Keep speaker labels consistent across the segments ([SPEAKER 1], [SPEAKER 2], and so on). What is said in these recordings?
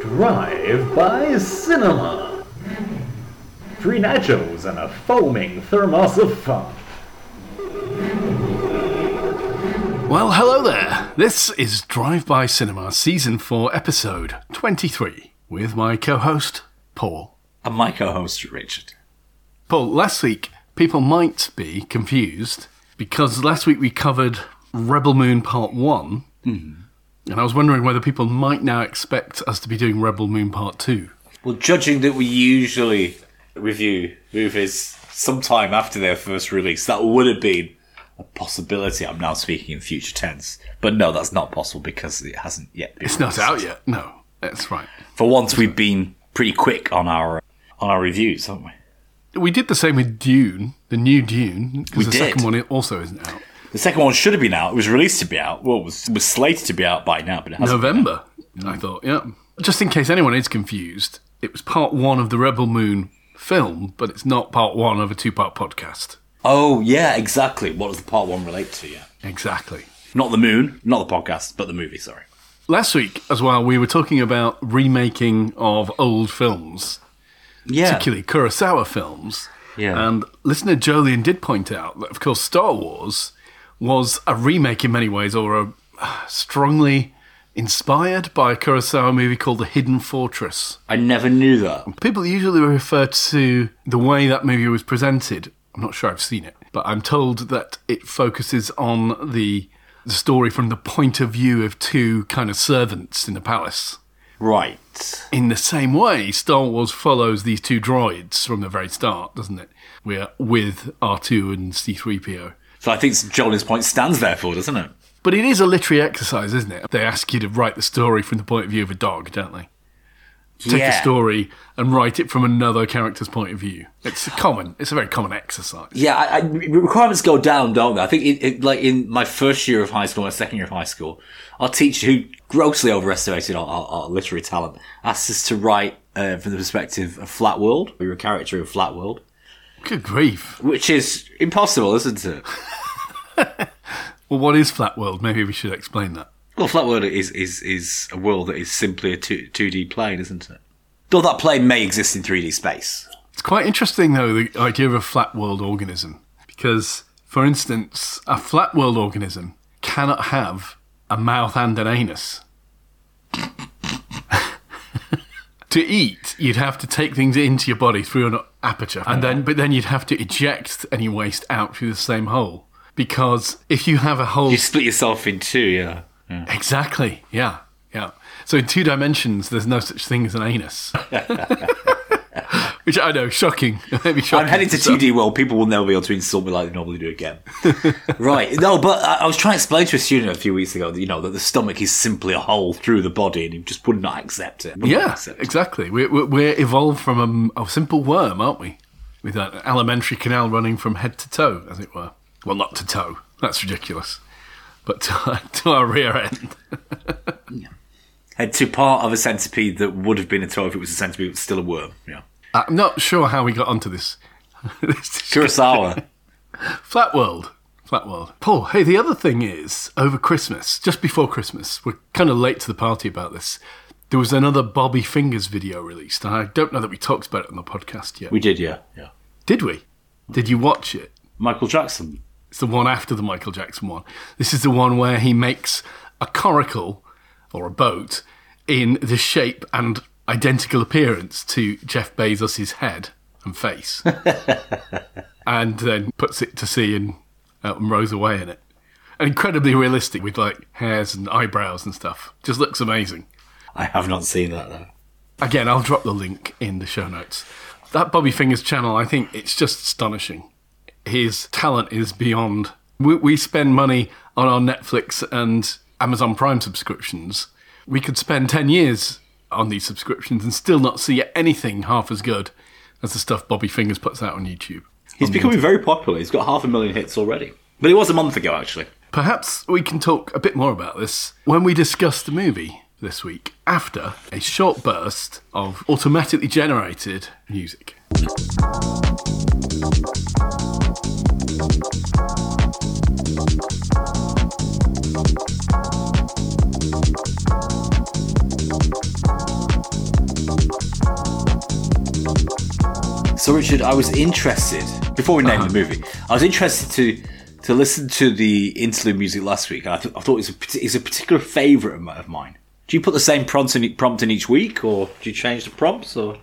[SPEAKER 1] Drive by Cinema. Free nachos and a foaming thermos of fun.
[SPEAKER 2] Well, hello there. This is Drive By Cinema, Season 4, Episode 23, with my co host, Paul.
[SPEAKER 3] And my co-host Richard.
[SPEAKER 2] Paul, last week, people might be confused because last week we covered Rebel Moon Part 1, hmm. And I was wondering whether people might now expect us to be doing Rebel Moon Part 2.
[SPEAKER 3] Well, judging that we usually review movies sometime after their first release, that would have been a possibility. I'm now speaking in future tense, but no, that's not possible because it hasn't yet been.
[SPEAKER 2] It's not out yet. No, that's right.
[SPEAKER 3] For once, we've been pretty quick on our on our reviews, haven't we?
[SPEAKER 2] We did the same with Dune, the new Dune. 'cause
[SPEAKER 3] We
[SPEAKER 2] the
[SPEAKER 3] did.
[SPEAKER 2] second one also isn't out.
[SPEAKER 3] The second one should have been out. It was released to be out. Well, it was, was slated to be out by now, but it hasn't.
[SPEAKER 2] November, mm. I thought, yeah. Just in case anyone is confused, it was part one of the Rebel Moon film, but it's not part one of a two part podcast.
[SPEAKER 3] Oh, yeah, exactly. What does the part one relate to? Yeah,
[SPEAKER 2] Exactly.
[SPEAKER 3] not the moon, not the podcast, but the movie. Sorry.
[SPEAKER 2] Last week, as well, we were talking about remaking of old films,
[SPEAKER 3] Yeah,
[SPEAKER 2] particularly Kurosawa films.
[SPEAKER 3] Yeah.
[SPEAKER 2] And listener Jolien did point out that, of course, Star Wars was a remake in many ways, or a uh, strongly inspired by a Kurosawa movie called The Hidden Fortress.
[SPEAKER 3] I never knew that.
[SPEAKER 2] People usually refer to the way that movie was presented. I'm not sure I've seen it, but I'm told that it focuses on the, the story from the point of view of two kind of servants in the palace.
[SPEAKER 3] Right.
[SPEAKER 2] In the same way, Star Wars follows these two droids from the very start, doesn't it? We're with R2 and C3PO.
[SPEAKER 3] So I think Jolien's point stands there for, doesn't it?
[SPEAKER 2] But it is a literary exercise, isn't it? They ask you to write the story from the point of view of a dog, don't they? Take a story and write it from another character's point of view. It's a common. It's a very common exercise.
[SPEAKER 3] Yeah, I, I, requirements go down, don't they? I think, it, it, like in my first year of high school, my second year of high school, our teacher, who grossly overestimated our, our, our literary talent, asked us to write uh, from the perspective of Flat World. We were a character in Flat World,
[SPEAKER 2] Good grief.
[SPEAKER 3] which is impossible, isn't it?
[SPEAKER 2] Well, what is Flat World? Maybe we should explain that.
[SPEAKER 3] Well, Flat World is is is a world that is simply a two two D plane, isn't it? Though that plane may exist in three D space.
[SPEAKER 2] It's quite interesting, though, the idea of a flat world organism. Because, for instance, a flat world organism cannot have a mouth and an anus. to eat, you'd have to take things into your body through an aperture, and then but then you'd have to eject any waste out through the same hole. Because if you have a hole,
[SPEAKER 3] You split yourself in two, yeah. yeah.
[SPEAKER 2] exactly, yeah, yeah. So in two dimensions, there's no such thing as an anus. Which I know, shocking. Maybe shocking.
[SPEAKER 3] I'm heading to. 2D world. People will never be able to insult me like they normally do again. right. No, but I was trying to explain to a student a few weeks ago that, you know, that the stomach is simply a hole through the body and he just would not accept it. Would
[SPEAKER 2] Yeah,
[SPEAKER 3] accept
[SPEAKER 2] exactly. We're, we're, we're evolved from a, a simple worm, aren't we? With an alimentary canal running from head to toe, as it were. Well, not to toe. That's ridiculous. But to, to our rear end.
[SPEAKER 3] Head to part of a centipede that would have been a toe if it was a centipede, but still a worm. Yeah.
[SPEAKER 2] I'm not sure how we got onto this. this
[SPEAKER 3] Kurosawa.
[SPEAKER 2] Flat world. Flat world. Paul, hey, the other thing is, over Christmas, just before Christmas, we're kind of late to the party about this. There was another Bobby Fingers video released, and I don't know that we talked about it on the podcast yet.
[SPEAKER 3] we did, yeah. Yeah.
[SPEAKER 2] Did we? Did you watch it?
[SPEAKER 3] Michael Jackson.
[SPEAKER 2] It's the one after the Michael Jackson one. This is the one where he makes a coracle or a boat in the shape and identical appearance to Jeff Bezos's head and face, and then puts it to sea and, uh, and rows away in it. And incredibly realistic with like hairs and eyebrows and stuff. Just looks amazing.
[SPEAKER 3] I have not seen that, though.
[SPEAKER 2] Again, I'll drop the link in the show notes. That Bobby Fingers channel, I think it's just astonishing. His talent is beyond. We, we spend money on our Netflix and Amazon Prime subscriptions. We could spend 10 years on these subscriptions and still not see anything half as good as the stuff Bobby Fingers puts out on YouTube.
[SPEAKER 3] He's becoming very popular. He's got half a million hits already. But it was a month ago, actually.
[SPEAKER 2] Perhaps we can talk a bit more about this when we discuss the movie this week after a short burst of automatically generated music.
[SPEAKER 3] So, Richard, I was interested before we name
[SPEAKER 2] Uh-huh.
[SPEAKER 3] the movie. I was interested to to listen to the interlude music last week, and I, th- I thought it was a, it's a particular favourite of, mi- of mine. Do you put the same prompt in, prompt in each week, or do you change the prompts? Or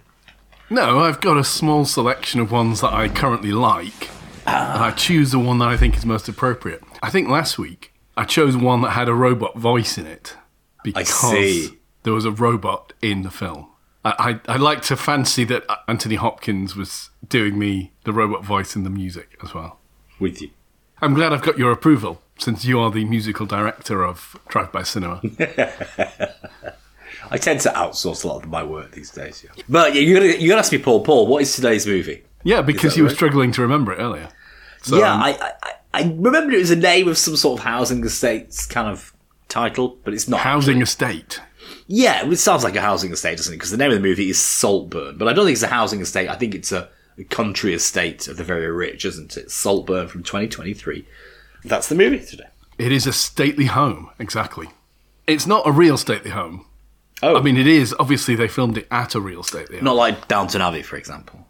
[SPEAKER 2] No, I've got a small selection of ones that I currently like, and I choose the one that I think is most appropriate. I think last week I chose one that had a robot voice in it because
[SPEAKER 3] see.
[SPEAKER 2] there was a robot in the film. I, I, I like to fancy that Anthony Hopkins was doing me the robot voice in the music as well.
[SPEAKER 3] with you?
[SPEAKER 2] I'm glad I've got your approval since you are the musical director of Drive By Cinema.
[SPEAKER 3] I tend to outsource a lot of my work these days. Yeah. But yeah, you got to you got to ask me, Paul. Paul, what is today's movie?
[SPEAKER 2] yeah, because you were struggling to remember it earlier. So,
[SPEAKER 3] yeah,
[SPEAKER 2] um,
[SPEAKER 3] I, I I- I remember it was a name of some sort of housing estates kind of title, but it's not.
[SPEAKER 2] Housing Estate.
[SPEAKER 3] Yeah, it sounds like a housing estate, doesn't it? Because the name of the movie is Saltburn, but I don't think it's a housing estate. I think it's a, a country estate of the very rich, isn't it? Saltburn from 2023. That's the movie today.
[SPEAKER 2] It is a stately home, exactly. It's not a real stately home.
[SPEAKER 3] Oh,
[SPEAKER 2] I mean, it is. Obviously, they filmed it at a real stately home.
[SPEAKER 3] not like Downton Abbey, for example.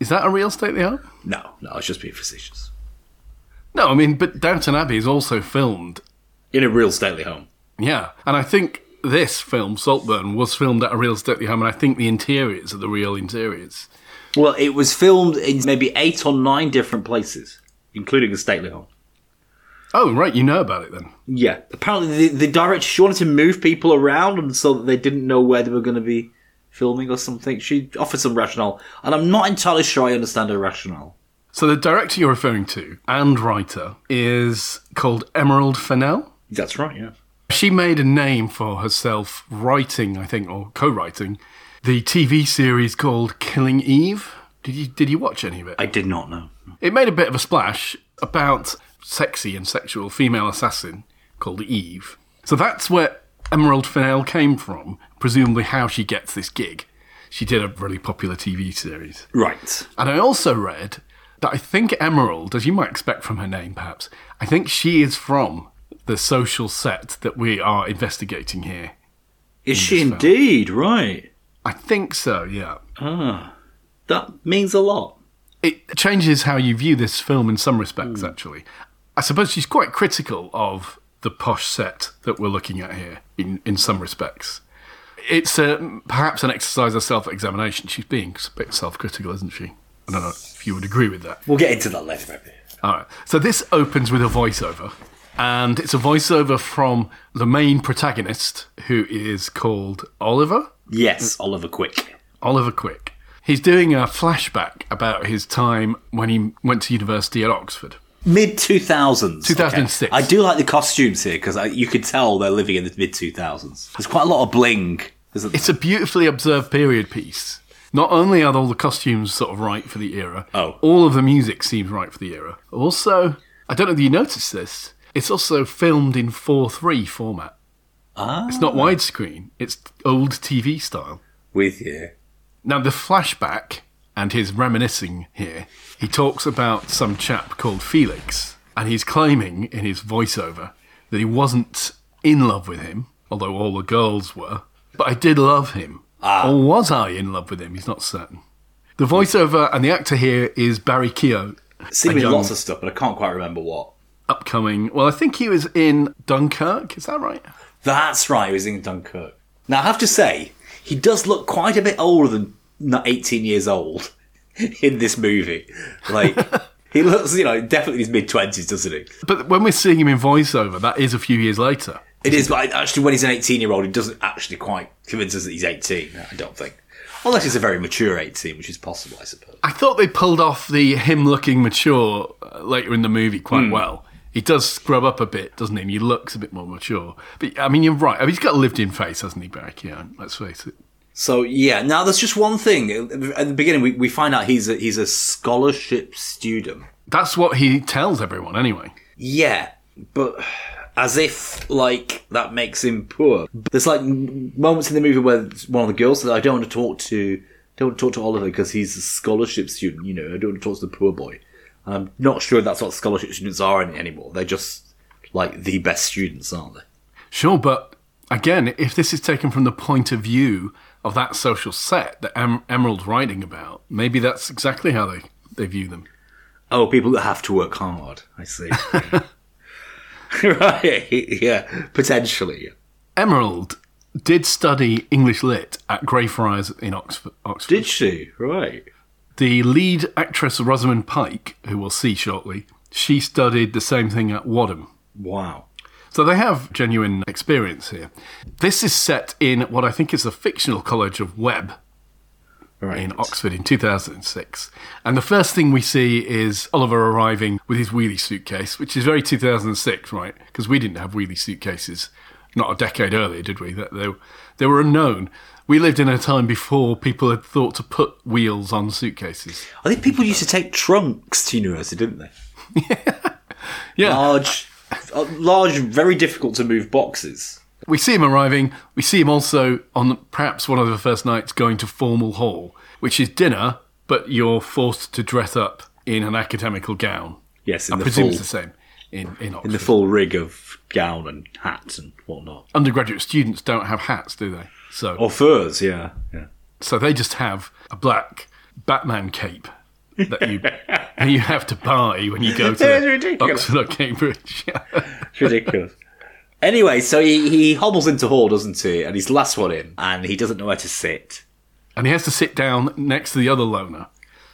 [SPEAKER 2] Is that a real stately home?
[SPEAKER 3] No, no, it's just being facetious.
[SPEAKER 2] No, I mean, but Downton Abbey is also filmed.
[SPEAKER 3] In a real stately home.
[SPEAKER 2] Yeah. And I think this film, Saltburn, was filmed at a real stately home, and I think the interiors are the real interiors.
[SPEAKER 3] Well, it was filmed in maybe eight or nine different places, including a stately home.
[SPEAKER 2] Oh, right, you know about it then.
[SPEAKER 3] Yeah. Apparently, the, the director she wanted to move people around, and so that they didn't know where they were going to be filming or something. She offered some rationale, and I'm not entirely sure I understand her rationale.
[SPEAKER 2] So the director you're referring to and writer is called Emerald Fennell.
[SPEAKER 3] That's right. Yeah.
[SPEAKER 2] She made a name for herself writing, I think, or co-writing, the TV series called Killing Eve. Did you did you watch any of it?
[SPEAKER 3] I did not know.
[SPEAKER 2] It made a bit of a splash about sexy and sexual female assassin called Eve. So that's where Emerald Fennell came from, presumably how she gets this gig. She did a really popular TV series.
[SPEAKER 3] Right.
[SPEAKER 2] And I also read that I think Emerald, as you might expect from her name perhaps, I think she is from the social set that we are investigating here.
[SPEAKER 3] Is she
[SPEAKER 2] this film.
[SPEAKER 3] indeed? Right.
[SPEAKER 2] I think so, yeah.
[SPEAKER 3] Ah, That means a lot.
[SPEAKER 2] It changes how you view this film in some respects, actually. I suppose she's quite critical of the posh set that we're looking at here in, in some respects. It's uh, perhaps an exercise of self examination. She's being a bit self critical, isn't she? I don't know if you would agree with that.
[SPEAKER 3] We'll get into that later, maybe.
[SPEAKER 2] All right. So this opens with a voiceover, and it's a voiceover from the main protagonist, who is called Oliver.
[SPEAKER 3] Yes, Oliver Quick.
[SPEAKER 2] Oliver Quick. He's doing a flashback about his time when he went to university at Oxford.
[SPEAKER 3] Mid 2000s.
[SPEAKER 2] 2006.
[SPEAKER 3] I do like the costumes here because you could tell they're living in the mid 2000s. There's quite a lot of bling.
[SPEAKER 2] It's a beautifully observed period piece. Not only are all the costumes sort of right for the era,
[SPEAKER 3] Oh.
[SPEAKER 2] all of the music seems right for the era. Also, I don't know if you noticed this, it's also filmed in 4.3 format.
[SPEAKER 3] ah,
[SPEAKER 2] It's not widescreen, it's old TV style.
[SPEAKER 3] with you.
[SPEAKER 2] Now, the flashback and his reminiscing here, he talks about some chap called Felix, and he's claiming in his voiceover that he wasn't in love with him, although all the girls were, but I did love him. Ah. Or was I in love with him? He's not certain. The voiceover and the actor here is Barry Keogh,
[SPEAKER 3] Seen him in
[SPEAKER 2] young,
[SPEAKER 3] lots of stuff, but I can't quite remember what.
[SPEAKER 2] Upcoming. Well, I think he was in Dunkirk, is that right?
[SPEAKER 3] That's right, he was in Dunkirk. Now, I have to say, he does look quite a bit older than not 18 years old in this movie. Like, he looks, you know, definitely in his mid 20s, doesn't he?
[SPEAKER 2] But when we're seeing him in voiceover, that is a few years later.
[SPEAKER 3] It is, but actually, when he's an 18 year old, he doesn't actually quite convince us that he's 18, I don't think. Unless he's a very mature 18, which is possible, I suppose.
[SPEAKER 2] I thought they pulled off the him looking mature uh, later in the movie quite well. He does scrub up a bit, doesn't he? And he looks a bit more mature. But I mean, you're right. I mean, he's got a lived-in face, hasn't he, Barry Keoghan? Let's face it.
[SPEAKER 3] So, yeah, now there's just one thing. At the beginning, we, we find out he's a, he's a scholarship student.
[SPEAKER 2] That's what he tells everyone, anyway.
[SPEAKER 3] Yeah, but as if like that makes him poor. There's like moments in the movie where one of the girls says, "I don't want to talk to don't want to talk to Oliver because he's a scholarship student. You know, I don't want to talk to the poor boy." And I'm not sure that's what scholarship students are anymore. They're just like the best students, aren't they?
[SPEAKER 2] Sure, but again, if this is taken from the point of view of that social set that em- Emerald's writing about, maybe that's exactly how they, they view them.
[SPEAKER 3] Oh, people that have to work hard. I see. right. Yeah. Potentially.
[SPEAKER 2] Emerald did study English lit at Greyfriars in Oxford. Oxford.
[SPEAKER 3] Did she? Right.
[SPEAKER 2] The lead actress Rosamund Pike, who we'll see shortly, she studied the same thing at Wadham.
[SPEAKER 3] Wow.
[SPEAKER 2] So they have genuine experience here. This is set in what I think is the fictional college of Webb
[SPEAKER 3] Right.
[SPEAKER 2] in Oxford in 2006. And the first thing we see is Oliver arriving with his wheelie suitcase, which is very 2006, right? Because we didn't have wheelie suitcases not a decade earlier, did we? That they, they were unknown. We lived in a time before people had thought to put wheels on suitcases.
[SPEAKER 3] I think people used to take trunks to university, didn't they?
[SPEAKER 2] Yeah.
[SPEAKER 3] Large, uh, large, very difficult to move boxes.
[SPEAKER 2] We see him arriving. We see him also on perhaps one of the first nights going to formal hall, which is dinner, but you're forced to dress up in an academical gown.
[SPEAKER 3] Yes, in
[SPEAKER 2] I
[SPEAKER 3] the
[SPEAKER 2] presume
[SPEAKER 3] full,
[SPEAKER 2] it's the same in, in Oxford.
[SPEAKER 3] in the full rig of gown and hat and whatnot.
[SPEAKER 2] Undergraduate students don't have hats, do they? So,
[SPEAKER 3] Or furs, yeah, yeah.
[SPEAKER 2] so they just have a black Batman cape that you that you have to buy when you go to. Oxford or Cambridge.
[SPEAKER 3] It's ridiculous. Anyway, so he, he hobbles into hall, doesn't he? And he's the last one in, and he doesn't know where to sit.
[SPEAKER 2] and he has to sit down next to the other loner.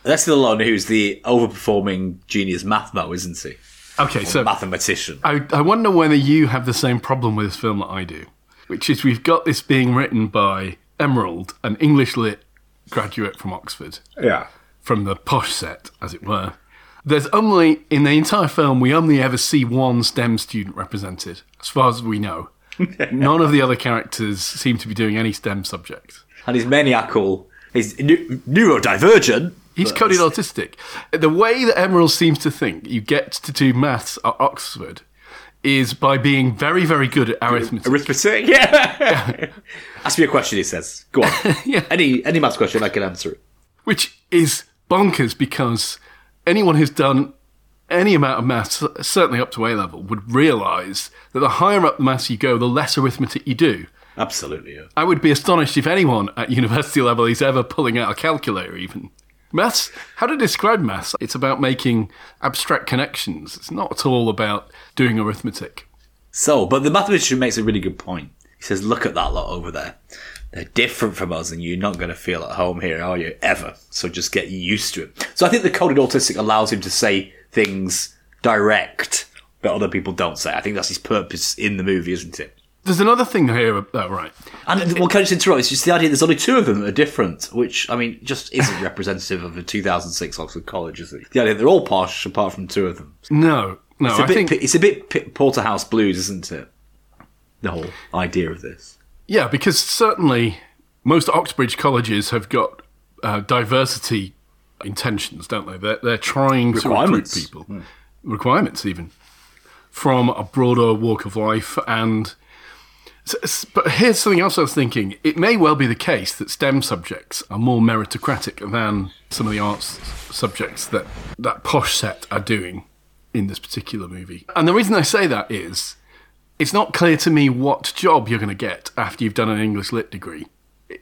[SPEAKER 3] That's the loner who's the overperforming genius mathmo, isn't he?
[SPEAKER 2] Okay, so
[SPEAKER 3] Mathematician.
[SPEAKER 2] I, I wonder whether you have the same problem with this film that I do, which is we've got this being written by Emerald, an English lit graduate from Oxford,
[SPEAKER 3] Yeah.
[SPEAKER 2] from the posh set, as it were. There's only, in the entire film, we only ever see one STEM student represented, as far as we know. None of the other characters seem to be doing any STEM subjects.
[SPEAKER 3] And he's maniacal. He's neu- neurodivergent.
[SPEAKER 2] He's
[SPEAKER 3] but-
[SPEAKER 2] coded autistic. The way that Emerald seems to think you get to do maths at Oxford is by being very, very good at arithmetic.
[SPEAKER 3] Arithmetic? Yeah. Ask me a question, he says. Go on.
[SPEAKER 2] Yeah.
[SPEAKER 3] Any any maths question, I can answer it.
[SPEAKER 2] which is bonkers because anyone who's done any amount of maths, certainly up to A level, would realise that the higher up the maths you go, the less arithmetic you do.
[SPEAKER 3] Absolutely, yeah.
[SPEAKER 2] I would be astonished if anyone at university level is ever pulling out a calculator, even. Maths, how to describe maths? It's about making abstract connections. It's not at all about doing arithmetic.
[SPEAKER 3] So, but the mathematician makes a really good point. He says, look at that lot over there. They're different from us and you're not going to feel at home here, are you? Ever. So just get used to it. So I think the coded autistic allows him to say things direct that other people don't say. I think that's his purpose in the movie, isn't it?
[SPEAKER 2] There's another thing here, oh, right.
[SPEAKER 3] And well, can I just interrupt? It's just the idea there's only two of them that are different, which, I mean, just isn't representative of a 2006 Oxford College, is it? The idea they're all posh apart from two of them.
[SPEAKER 2] No, no,
[SPEAKER 3] It's a
[SPEAKER 2] I
[SPEAKER 3] bit,
[SPEAKER 2] think.
[SPEAKER 3] it's a bit Porterhouse Blues, isn't it? The whole idea of this.
[SPEAKER 2] Yeah, because certainly most Oxbridge colleges have got uh, diversity intentions, don't they? They're, they're trying to recruit people, requirements even, from a broader walk of life. And s- s- but here's something else I was thinking: it may well be the case that STEM subjects are more meritocratic than some of the arts subjects that that posh set are doing in this particular movie. And the reason I say that is it's not clear to me what job you're going to get after you've done an English lit degree.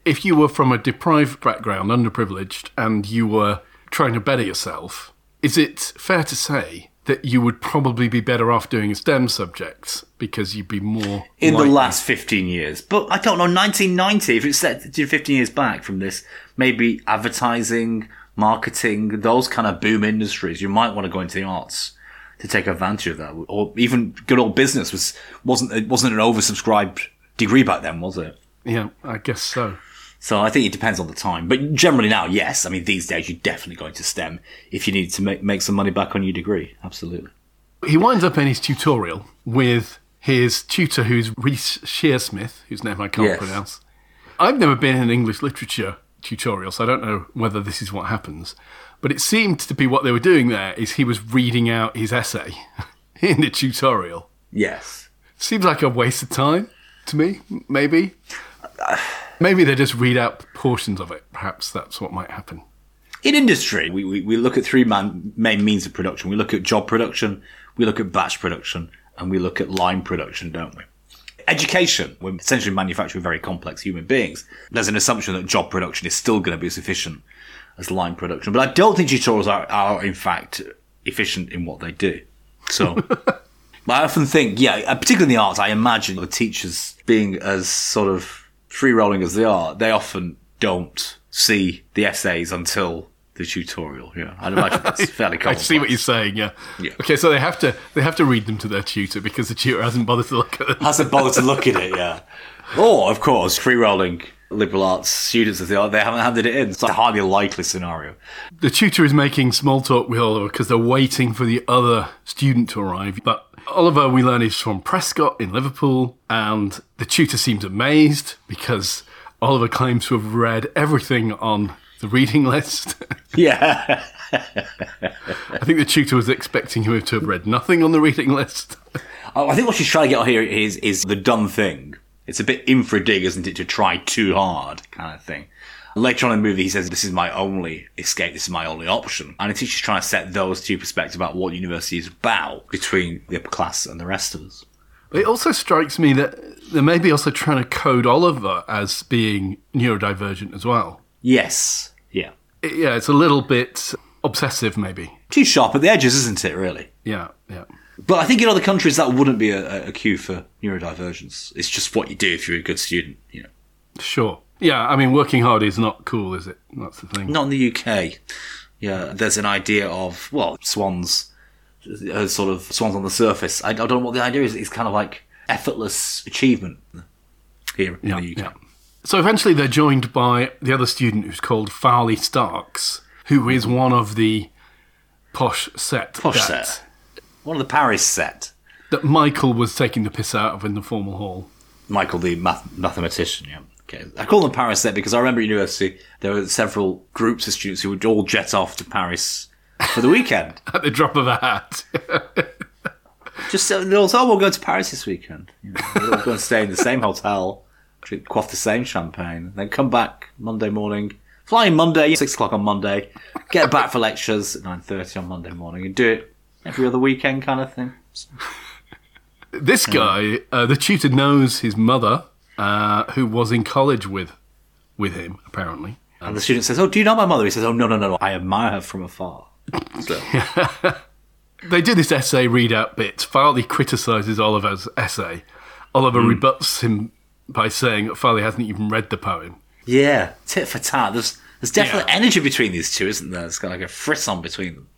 [SPEAKER 2] If you were from a deprived background, underprivileged, and you were trying to better yourself, is it fair to say that you would probably be better off doing STEM subjects because you'd be more
[SPEAKER 3] in the last 15 years. But I don't know, 1990, if it's set to 15 years back from this, maybe advertising, marketing, those kind of boom industries, you might want to go into the arts to take advantage of that. Or even good old business was, wasn't, it wasn't an oversubscribed degree back then, was it?
[SPEAKER 2] Yeah, I guess so.
[SPEAKER 3] So I think it depends on the time. But generally now, yes. I mean, these days you're definitely going to STEM if you need to make, make some money back on your degree. Absolutely.
[SPEAKER 2] He winds up in his tutorial with his tutor, who's Reece Shearsmith, whose name I can't
[SPEAKER 3] Yes.
[SPEAKER 2] pronounce. I've never been in an English literature tutorial, so I don't know whether this is what happens. But it seemed to be what they were doing there is he was reading out his essay in the tutorial.
[SPEAKER 3] Yes.
[SPEAKER 2] Seems like a waste of time to me, maybe. Uh, Maybe they just read out portions of it. Perhaps that's what might happen.
[SPEAKER 3] in industry, we, we, we look at three man, main means of production. We look at job production, we look at batch production, and we look at line production, don't we? education, we're essentially manufacturing very complex human beings. There's an assumption that job production is still going to be as efficient as line production. But I don't think tutorials are, are in fact, efficient in what they do. So. But I often think, yeah, particularly in the arts, I imagine the teachers being as sort of free rolling as they are, they often don't see the essays until the tutorial. Yeah, I'd imagine that's fairly common.
[SPEAKER 2] I see what you're saying. Yeah.
[SPEAKER 3] Yeah.
[SPEAKER 2] Okay, so they have to they have to read them to their tutor because the tutor hasn't bothered to look at them.
[SPEAKER 3] Hasn't bothered to look at it, yeah. Or, of course, free rolling liberal arts students as they are, they haven't handed it in. It's a hardly likely scenario.
[SPEAKER 2] The tutor is making small talk with Oliver because they're waiting for the other student to arrive. But Oliver, we learn, is from Prescot in Liverpool, and the tutor seems amazed because Oliver claims to have read everything on the reading list.
[SPEAKER 3] Yeah.
[SPEAKER 2] I think the tutor was expecting him to have read nothing on the reading list.
[SPEAKER 3] Oh, I think what she's trying to get out here is is the done thing. It's a bit infra dig, isn't it, to try too hard kind of thing. Later on in the movie, he says, "This is my only escape. This is my only option." And think she's trying to set those two perspectives about what university is about between the upper class and the rest of us.
[SPEAKER 2] But It also strikes me that they may be also trying to code Oliver as being neurodivergent as well.
[SPEAKER 3] Yes, yeah,
[SPEAKER 2] It- yeah, it's a little bit obsessive, maybe.
[SPEAKER 3] too sharp at the edges, isn't it? Really.
[SPEAKER 2] Yeah, yeah.
[SPEAKER 3] But I think in other countries that wouldn't be a, a cue for neurodivergence. It's just what you do if you're a good student. You know,
[SPEAKER 2] Sure. Yeah, I mean, working hard is not cool, is it? That's the thing.
[SPEAKER 3] not in the UK. Yeah, there's an idea of well, swans, uh, sort of swans on the surface. I, I don't know what the idea is. It's kind of like effortless achievement here in
[SPEAKER 2] Yeah,
[SPEAKER 3] the UK.
[SPEAKER 2] yeah. So eventually they're joined by the other student who's called Farleigh Starks, who is one of the posh set
[SPEAKER 3] Posh set. One of the Paris set.
[SPEAKER 2] that Michael was taking the piss out of in the formal hall.
[SPEAKER 3] Michael, the math- mathematician. Yeah. Okay. I call them Paris set because I remember at university there were several groups of students who would all jet off to Paris for the weekend.
[SPEAKER 2] At the drop of a hat.
[SPEAKER 3] Just uh, they'll say, "Oh, we'll go to Paris this weekend. You know, we'll go and stay in the same hotel, drink, quaff the same champagne, then come back Monday morning, fly in Monday, six o'clock on Monday, get back for lectures at nine thirty on Monday morning, and do it every other weekend, kind of thing."
[SPEAKER 2] this guy, uh, the tutor knows his mother, uh, who was in college with with him, apparently.
[SPEAKER 3] And the student says, "Oh, do you know my mother?" He says, "Oh, no, no, no, no. I admire her from afar." So,
[SPEAKER 2] They do this essay readout bit. Farleigh criticises Oliver's essay. Oliver rebuts him by saying that Farleigh hasn't even read the poem.
[SPEAKER 3] yeah, tit for tat. There's there's definitely
[SPEAKER 2] Yeah.
[SPEAKER 3] energy between these two, isn't there? It's got like a frisson between them.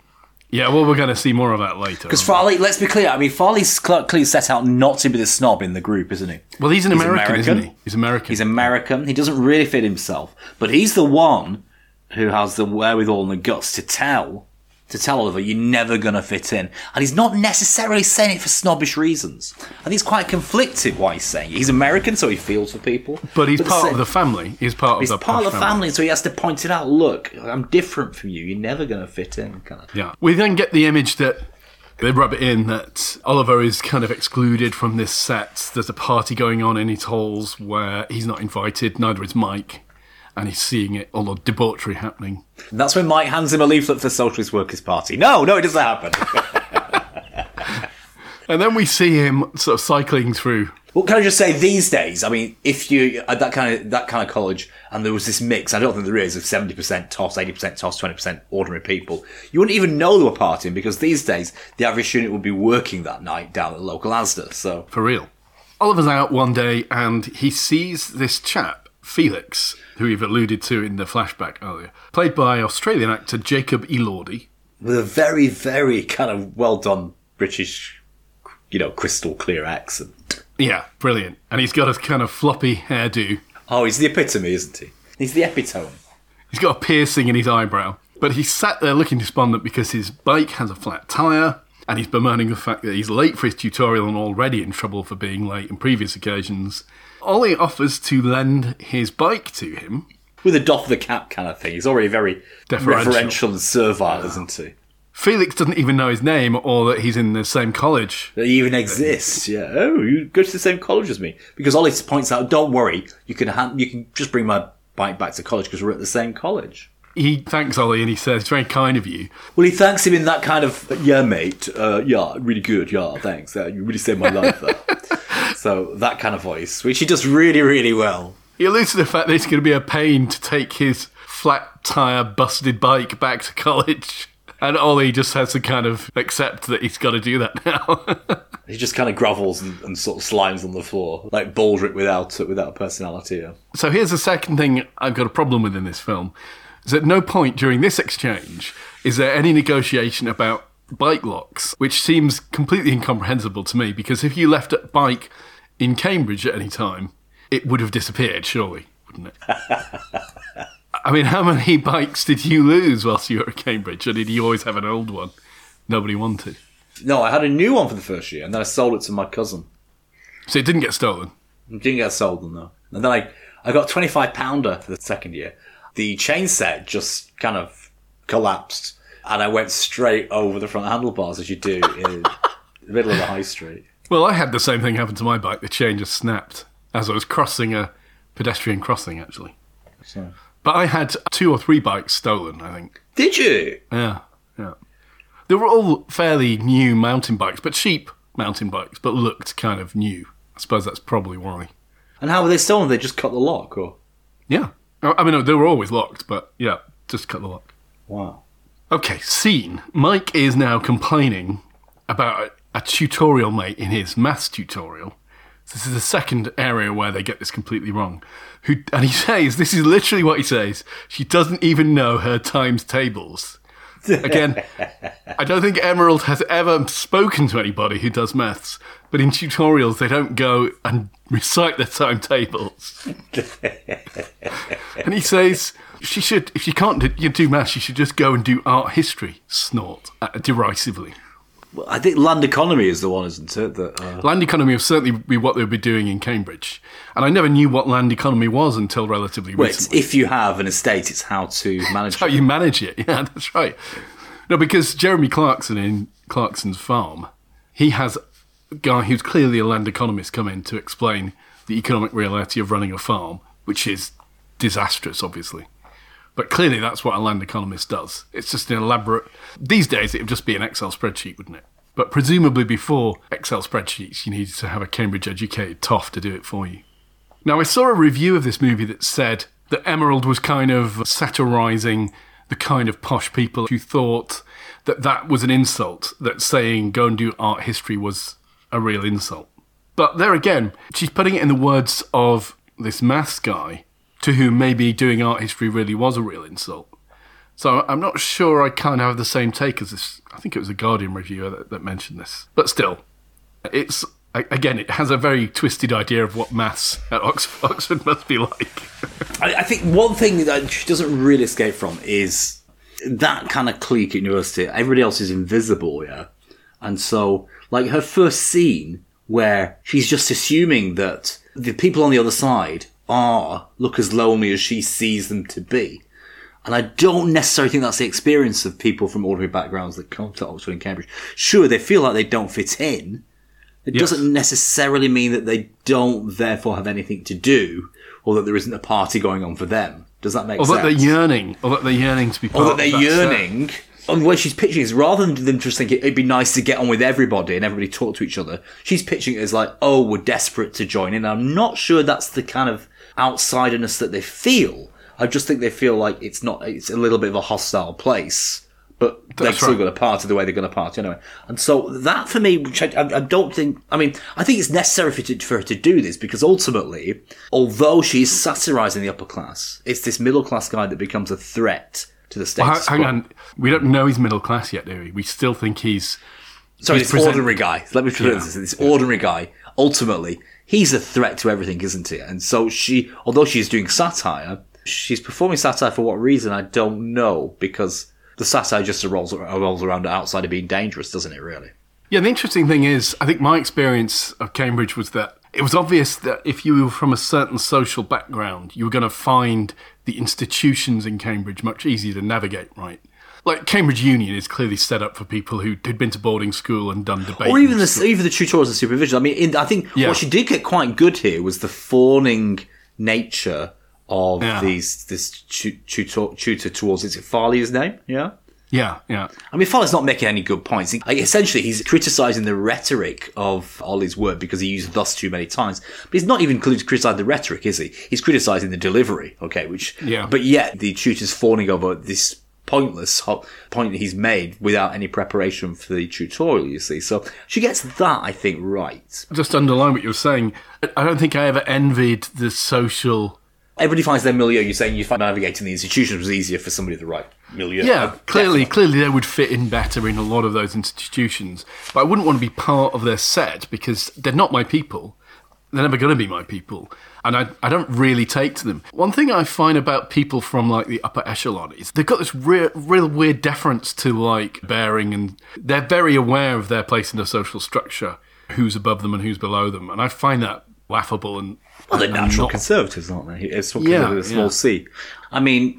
[SPEAKER 2] Yeah, well, we're going to see more of that later.
[SPEAKER 3] Because Farleigh, let's be clear. I mean, Farleigh's clearly set out not to be the snob in the group, isn't he?
[SPEAKER 2] well, he's an
[SPEAKER 3] he's
[SPEAKER 2] American,
[SPEAKER 3] American.
[SPEAKER 2] isn't he? He's American.
[SPEAKER 3] He's American. He doesn't really fit himself, but he's the one who has the wherewithal and the guts to tell to tell Oliver you're never going to fit in, and he's not necessarily saying it for snobbish reasons. I think he's quite conflicted why he's saying it. He's American, so he feels for people,
[SPEAKER 2] but he's
[SPEAKER 3] at
[SPEAKER 2] part
[SPEAKER 3] same-
[SPEAKER 2] of the family. He's part
[SPEAKER 3] He's
[SPEAKER 2] of the
[SPEAKER 3] part of the family, so he has to point it out. Look, I'm different from you. You're never going to fit in. Kind of.
[SPEAKER 2] Yeah. We then get the image that they rub it in that Oliver is kind of excluded from this set. There's a party going on in his halls where he's not invited, neither is Mike. And he's seeing it, all the debauchery happening.
[SPEAKER 3] And that's when Mike hands him a leaflet for the Socialist Workers' Party. No, no, it doesn't happen.
[SPEAKER 2] And then we see him sort of cycling through.
[SPEAKER 3] Well, can I just say these days? I mean, if you at that kind of that kind of college, and there was this mix, I don't think there is of seventy percent toss, eighty percent toss, twenty percent ordinary people. You wouldn't even know they were partying because these days the average student would be working that night down at the local ASDA. So
[SPEAKER 2] For real. Oliver's out one day and he sees this chap, Felix, who we've alluded to in the flashback earlier, played by Australian actor Jacob Elordi.
[SPEAKER 3] with a very, very kind of well done British, you know, crystal clear accent.
[SPEAKER 2] Yeah, brilliant. And he's got a kind of floppy hairdo.
[SPEAKER 3] Oh, he's the epitome, isn't he? He's the epitome.
[SPEAKER 2] He's got a piercing in his eyebrow. But he's sat there looking despondent because his bike has a flat tyre and he's bemoaning the fact that he's late for his tutorial and already in trouble for being late in previous occasions. Ollie offers to lend his bike to him.
[SPEAKER 3] With a doff of the cap kind of thing. He's already very
[SPEAKER 2] Deferential.
[SPEAKER 3] referential and servile, isn't he?
[SPEAKER 2] Felix doesn't even know his name or that he's in the same college.
[SPEAKER 3] That he even exists. Yeah. Oh, you go to the same college as me. Because Ollie points out, don't worry, you can hand, you can just bring my bike back to college because we're at the same college.
[SPEAKER 2] He thanks Ollie and he says, It's very kind of you.
[SPEAKER 3] Well, he thanks him in that kind of, yeah, mate, uh, yeah, really good, yeah, thanks, uh, you really saved my life there. So that kind of voice, which he does really, really well.
[SPEAKER 2] He alludes to the fact that it's going to be a pain to take his flat tire, busted bike back to college. And Ollie just has to kind of accept that he's got to do that now.
[SPEAKER 3] He just kind of grovels and, and sort of slimes on the floor, like Baldrick without without personality. Yeah.
[SPEAKER 2] so here's the second thing I've got a problem with in this film. Is at no point during this exchange is there any negotiation about bike locks, which seems completely incomprehensible to me because if you left a bike in Cambridge at any time, it would have disappeared, surely, wouldn't it? I mean, how many bikes did you lose whilst you were at Cambridge? Or did you always have an old one nobody wanted?
[SPEAKER 3] No, I had a new one for the first year, and then I sold it to my cousin.
[SPEAKER 2] So it didn't get stolen.
[SPEAKER 3] It didn't get sold them though. And then I, I got a 25 pounder for the second year. The chain set just kind of collapsed and I went straight over the front handlebars as you do in the middle of the high street.
[SPEAKER 2] Well, I had the same thing happen to my bike. The chain just snapped as I was crossing a pedestrian crossing, actually.
[SPEAKER 3] So.
[SPEAKER 2] But I had two or three bikes stolen, I think.
[SPEAKER 3] Did you?
[SPEAKER 2] Yeah, yeah. They were all fairly new mountain bikes, but cheap mountain bikes, but looked kind of new. I suppose that's probably why.
[SPEAKER 3] And how were they stolen? They just cut the lock or?
[SPEAKER 2] Yeah. I I mean, no, they were always locked, but yeah, just cut the lock.
[SPEAKER 3] Wow.
[SPEAKER 2] Okay, scene. Mike is now complaining about a, a tutorial mate in his maths tutorial. This is the second area where they get this completely wrong. Who and he says this is literally what he says. She doesn't even know her times tables. Again, I don't think Emerald has ever spoken to anybody who does maths, but in tutorials they don't go and recite their timetables. and he says she should, if she can't do, do maths, she should just go and do art history. Snort uh, derisively.
[SPEAKER 3] Well, I think land economy is the one, isn't it? That uh,
[SPEAKER 2] Land economy will certainly be what they would be doing in Cambridge, and I never knew what land economy was until relatively
[SPEAKER 3] well, it's,
[SPEAKER 2] recently.
[SPEAKER 3] if you have an estate, it's how to manage
[SPEAKER 2] how
[SPEAKER 3] it.
[SPEAKER 2] you manage it. Yeah, that's right. No, because Jeremy Clarkson in Clarkson's Farm, he has guy who's clearly a land economist come in to explain the economic reality of running a farm, which is disastrous, obviously. But clearly, that's what a land economist does. It's just an elaborate. These days, it would just be an Excel spreadsheet, wouldn't it? But presumably, before Excel spreadsheets, you needed to have a Cambridge educated toff to do it for you. Now, I saw a review of this movie that said that Emerald was kind of satirizing the kind of posh people who thought that that was an insult, that saying go and do art history was a real insult. But there again, she's putting it in the words of this maths guy to whom maybe doing art history really was a real insult. So I'm not sure I kind of have the same take as this. I think it was a Guardian reviewer that, that mentioned this. But still, it's again, it has a very twisted idea of what maths at Oxford, must be like.
[SPEAKER 3] I, I think one thing that she doesn't really escape from is that kind of clique at university. Everybody else is invisible, yeah. And so, like her first scene where she's just assuming that the people on the other side are look as lonely as she sees them to be. And I don't necessarily think that's the experience of people from ordinary backgrounds that come to Oxford and Cambridge. Sure, they feel like they don't fit in. It
[SPEAKER 2] Yes.
[SPEAKER 3] doesn't necessarily mean that they don't therefore have anything to do, or that there isn't a party going on for them. Does that make
[SPEAKER 2] Or
[SPEAKER 3] sense?
[SPEAKER 2] Or that they're yearning, or that they're yearning to be part
[SPEAKER 3] or that they're
[SPEAKER 2] that set.
[SPEAKER 3] And the way she's pitching is rather than them just thinking it'd be nice to get on with everybody and everybody talk to each other, she's pitching it as like, oh, we're desperate to join in. I'm not sure that's the kind of outsiderness that they feel. I just think they feel like it's not, it's a little bit of a hostile place, but they're still
[SPEAKER 2] right.
[SPEAKER 3] going to party the way they're going to party anyway. And so that for me, which I, I, I don't think, I mean, I think it's necessary for, to, for her to do this because ultimately, although she's satirizing the upper class, it's this middle class guy that becomes a threat to the
[SPEAKER 2] Well,
[SPEAKER 3] status
[SPEAKER 2] hang
[SPEAKER 3] quo.
[SPEAKER 2] on, we don't know he's middle class yet, do we? We still think he's.
[SPEAKER 3] Sorry,
[SPEAKER 2] he's
[SPEAKER 3] this
[SPEAKER 2] present-
[SPEAKER 3] ordinary guy. Let me present this. This ordinary guy, ultimately, he's a threat to everything, isn't he? And so she, although she's doing satire, she's performing satire for what reason, I don't know, because the satire just rolls, rolls around outside of being dangerous, doesn't it, really?
[SPEAKER 2] Yeah, the interesting thing is, I think my experience of Cambridge was that it was obvious that if you were from a certain social background, you were going to find the institutions in Cambridge much easier to navigate, right? Like Cambridge Union is clearly set up for people who had been to boarding school and done debate.
[SPEAKER 3] Or even the even the tutorials and supervision. I mean, in, I think
[SPEAKER 2] Yeah.
[SPEAKER 3] what she did get quite good here was the fawning nature of
[SPEAKER 2] Yeah.
[SPEAKER 3] these this tu- tutor tutor towards is it Farleigh his name? Yeah.
[SPEAKER 2] Yeah, yeah.
[SPEAKER 3] I mean, Farleigh's not making any good points. He- essentially, he's criticising the rhetoric of Ollie's work because he used thus too many times. But he's not even criticising the rhetoric, is he? He's criticising the delivery, okay? Which,
[SPEAKER 2] Yeah.
[SPEAKER 3] But yet, the tutor's fawning over this pointless point he's made without any preparation for the tutorial, you see. So she gets that, I think, right.
[SPEAKER 2] Just underline what you're saying. I don't think I ever envied the social.
[SPEAKER 3] Everybody finds their milieu. You're saying you find navigating the institutions was easier for somebody of the right milieu.
[SPEAKER 2] Yeah,
[SPEAKER 3] Oh,
[SPEAKER 2] clearly, clearly they would fit in better in a lot of those institutions. But I wouldn't want to be part of their set because they're not my people. They're never going to be my people, and I, I don't really take to them. One thing I find about people from like the upper echelon is they've got this real, real weird deference to like bearing, and they're very aware of their place in the social structure, who's above them and who's below them, and I find that laughable and.
[SPEAKER 3] Well, they're natural conservatives, aren't they? It's what
[SPEAKER 2] Yeah,
[SPEAKER 3] a small
[SPEAKER 2] yeah.
[SPEAKER 3] c. I mean,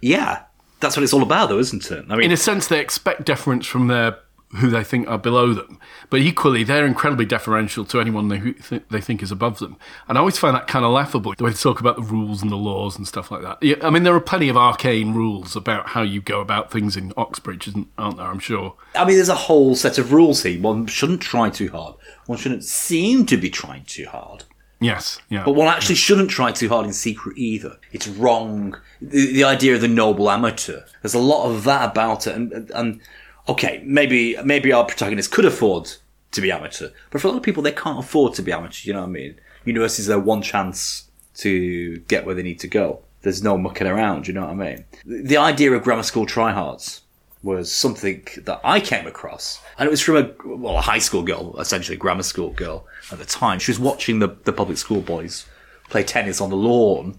[SPEAKER 3] yeah, that's what it's all about, though, isn't it? I mean,
[SPEAKER 2] in a sense, they expect deference from their who they think are below them, but equally they're incredibly deferential to anyone they, who th- they think is above them. And I always find that kind of laughable the way they talk about the rules and the laws and stuff like that. Yeah, I mean, there are plenty of arcane rules about how you go about things in Oxbridge, isn't- aren't there? I'm sure.
[SPEAKER 3] I mean, there's a whole set of rules here. One shouldn't try too hard. One shouldn't seem to be trying too hard.
[SPEAKER 2] Yes, yeah.
[SPEAKER 3] But one actually shouldn't try too hard in secret either. It's wrong. The, the idea of the noble amateur. There's a lot of that about it. And, and, okay, maybe maybe our protagonist could afford to be amateur, but for a lot of people, they can't afford to be amateur. You know what I mean? Universities their one chance to get where they need to go. There's no mucking around. You know what I mean? The idea of grammar school tryhards was something that I came across, and it was from a well, a high school girl, essentially a grammar school girl at the time. She was watching the the public school boys play tennis on the lawn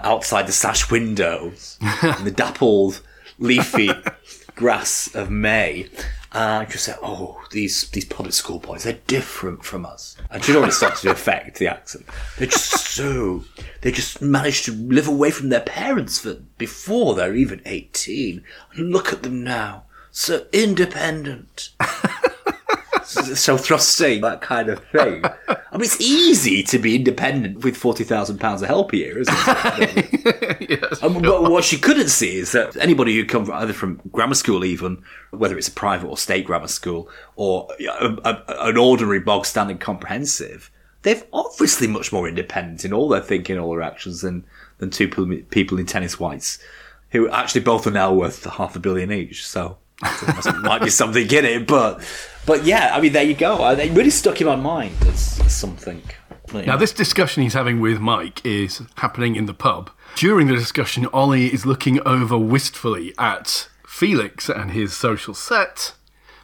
[SPEAKER 3] outside the sash windows in the dappled, leafy grass of May. And just said, "Oh, these these public school boys, they're different from us." And she'd already started to affect the accent. They're just so they just managed to live away from their parents for before they're even eighteen. And look at them now, so independent so thrusting, that kind of thing. I mean, it's easy to be independent with forty thousand pounds of help a year, isn't it?
[SPEAKER 2] yes.
[SPEAKER 3] Um, but what she couldn't see is that anybody who comes either from grammar school, even whether it's a private or state grammar school, or a, a, an ordinary bog standard comprehensive, they're obviously much more independent in all their thinking, all their actions than than two people in tennis whites, who actually both are now worth half a billion each. So. Might be something in it, but but yeah, I mean, there you go. It really stuck in my mind as, as something.
[SPEAKER 2] Now, this discussion he's having with Mike is happening in the pub. During the discussion, Ollie is looking over wistfully at Felix and his social set.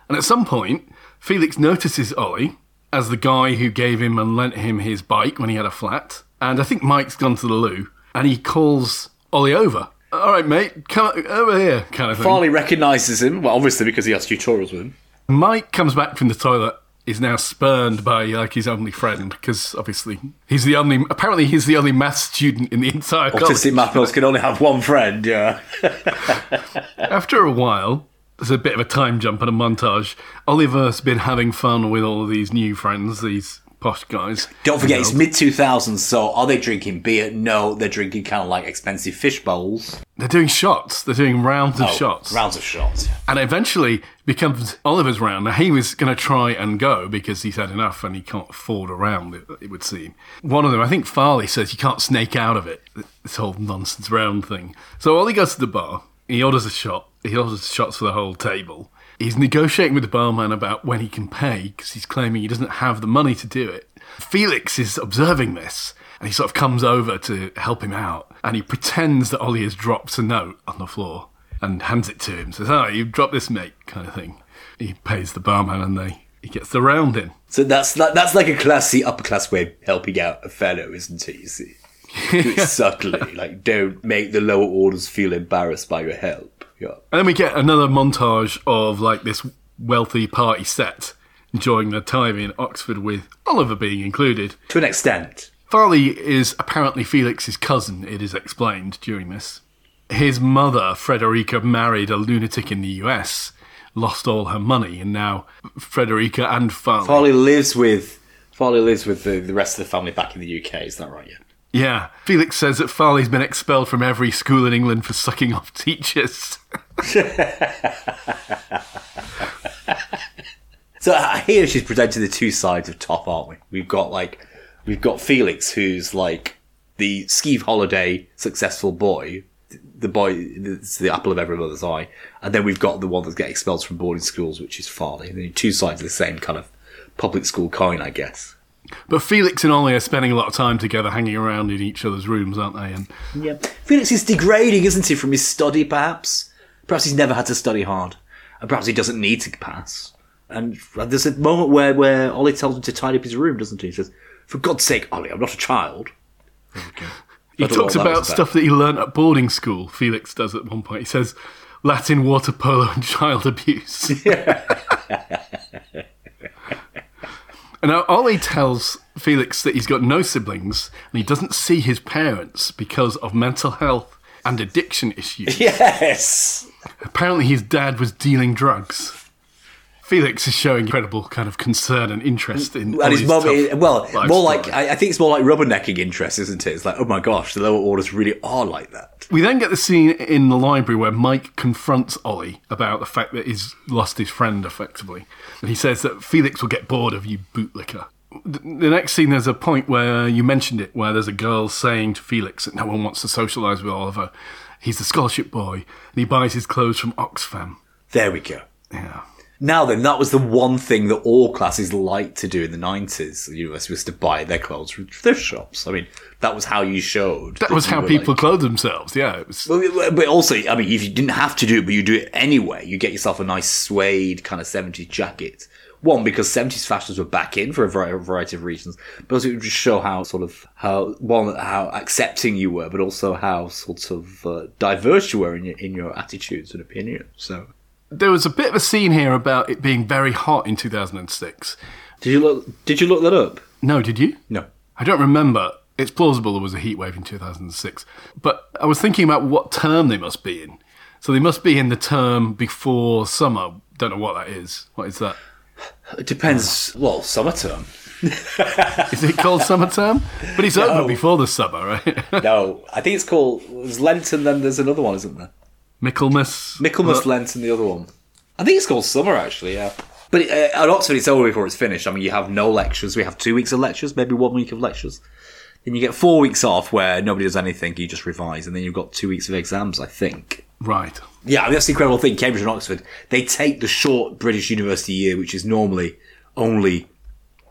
[SPEAKER 2] And at some point, Felix notices Ollie as the guy who gave him and lent him his bike when he had a flat. And I think Mike's gone to the loo and he calls Ollie over. All right, mate, come over here, kind of thing.
[SPEAKER 3] Farleigh recognises him, well, obviously because he has tutorials with him.
[SPEAKER 2] Mike comes back from the toilet. Is now spurned by like his only friend because obviously he's the only. Apparently, he's the only maths student in the entire.
[SPEAKER 3] Autistic maths can only have one friend, yeah.
[SPEAKER 2] After a while, there's a bit of a time jump and a montage. Oliver's been having fun with all of these new friends, these posh guys.
[SPEAKER 3] Don't forget,
[SPEAKER 2] You
[SPEAKER 3] it's mid 2000s, so are they drinking beer? No, they're drinking kind of like expensive fish bowls.
[SPEAKER 2] they're doing shots. They're doing rounds of
[SPEAKER 3] Oh,
[SPEAKER 2] shots.
[SPEAKER 3] Rounds of shots.
[SPEAKER 2] And eventually becomes Oliver's round. Now, he was going to try and go because he's had enough and he can't afford a round, it, it would seem. One of them, I think Farleigh says you can't snake out of it, this whole nonsense round thing. So Ollie goes to the bar, he orders a shot, he orders shots for the whole table. He's negotiating with the barman about when he can pay because he's claiming he doesn't have the money to do it. Felix is observing this and he sort of comes over to help him out and he pretends that Ollie has dropped a note on the floor and hands it to him. Says, "Oh, you've dropped this, mate," kind of thing. He pays the barman, and they he gets the round in.
[SPEAKER 3] So that's that, that's like a classy upper class way of helping out a fellow, isn't it? You see, it subtly, like don't make the lower orders feel embarrassed by your help. Yeah.
[SPEAKER 2] And then we get another montage of like this wealthy party set enjoying their time in Oxford, with Oliver being included.
[SPEAKER 3] To an extent,
[SPEAKER 2] Farleigh is apparently Felix's cousin. It is explained during this. His mother, Frederica, married a lunatic in the US, lost all her money, and now Frederica and Farleigh.
[SPEAKER 3] Farleigh lives with Farleigh lives with the, the rest of the family back in the UK. Is that right? Yeah.
[SPEAKER 2] Yeah. Felix says that Farleigh's been expelled from every school in England for sucking off teachers.
[SPEAKER 3] So here she's presenting the two sides of top, aren't we? We've got like, we've got Felix, who's like the Skeeve Holiday successful boy, the boy, it's the apple of every mother's eye, and then we've got the one that's getting expelled from boarding schools, which is Farleigh. And two sides of the same kind of public school coin, I guess.
[SPEAKER 2] But Felix and Ollie are spending a lot of time together, hanging around in each other's rooms, aren't they? And
[SPEAKER 3] Yeah. Felix is degrading, isn't he, from his study, perhaps? Perhaps he's never had to study hard. And perhaps he doesn't need to pass. And there's a moment where, where Ollie tells him to tidy up his room, doesn't he? He says, For God's sake, Ollie, I'm not a child.
[SPEAKER 2] he
[SPEAKER 3] I don't know
[SPEAKER 2] talks about
[SPEAKER 3] about.
[SPEAKER 2] stuff that he learnt at boarding school. Felix does at one point. He says Latin, water polo, and child abuse. and now Ollie tells Felix that he's got no siblings and he doesn't see his parents because of mental health and addiction issues.
[SPEAKER 3] Yes!
[SPEAKER 2] Apparently, his dad was dealing drugs. Felix is showing incredible kind of concern and interest in.
[SPEAKER 3] And his mum, well, more like. I, I think it's more like rubbernecking interest, isn't it? It's like, oh my gosh, the lower orders really are like that.
[SPEAKER 2] We then get the scene in the library where Mike confronts Ollie about the fact that he's lost his friend effectively. And he says that Felix will get bored of you bootlicker. The the next scene, there's a point where you mentioned it, where there's a girl saying to Felix that no one wants to socialise with Oliver. He's the scholarship boy, and he buys his clothes from Oxfam.
[SPEAKER 3] There we go.
[SPEAKER 2] Yeah.
[SPEAKER 3] Now then, that was the one thing that all classes liked to do in the 90s. The university was to buy their clothes from thrift shops. I mean, that was how you showed.
[SPEAKER 2] That was how people
[SPEAKER 3] like-
[SPEAKER 2] clothed themselves. Yeah, it was.
[SPEAKER 3] Well, But also, I mean, if you didn't have to do it, but you do it anyway, you get yourself a nice suede kind of 70s jacket. One, because 70s fashions were back in for a variety of reasons, but also it would just show how sort of, how, one, how accepting you were, but also how sort of uh, diverse you were in your, in your attitudes and opinions. So,
[SPEAKER 2] There was a bit of a scene here about it being very hot in 2006.
[SPEAKER 3] did you look, did you look that up?
[SPEAKER 2] No, did you?
[SPEAKER 3] No.
[SPEAKER 2] I don't remember. It's plausible there was a heat wave in 2006. But I was thinking about what term they must be in. So they must be in the term before summer. Don't know what that is. What is that?
[SPEAKER 3] It depends. Well, summer term.
[SPEAKER 2] Is it called summer term? But it's over before the summer, right?
[SPEAKER 3] No, I think it's called. There's Lent, and then there's another one, isn't there?
[SPEAKER 2] Michaelmas.
[SPEAKER 3] Michaelmas, Lent, and the other one. I think it's called summer, actually. Yeah. But uh, at Oxford, it's over before it's finished. I mean, you have no lectures. We have two weeks of lectures, maybe one week of lectures. Then you get four weeks off where nobody does anything. You just revise, and then you've got two weeks of exams. I think.
[SPEAKER 2] Right.
[SPEAKER 3] Yeah, I mean, that's the incredible thing. Cambridge and Oxford, they take the short British university year, which is normally only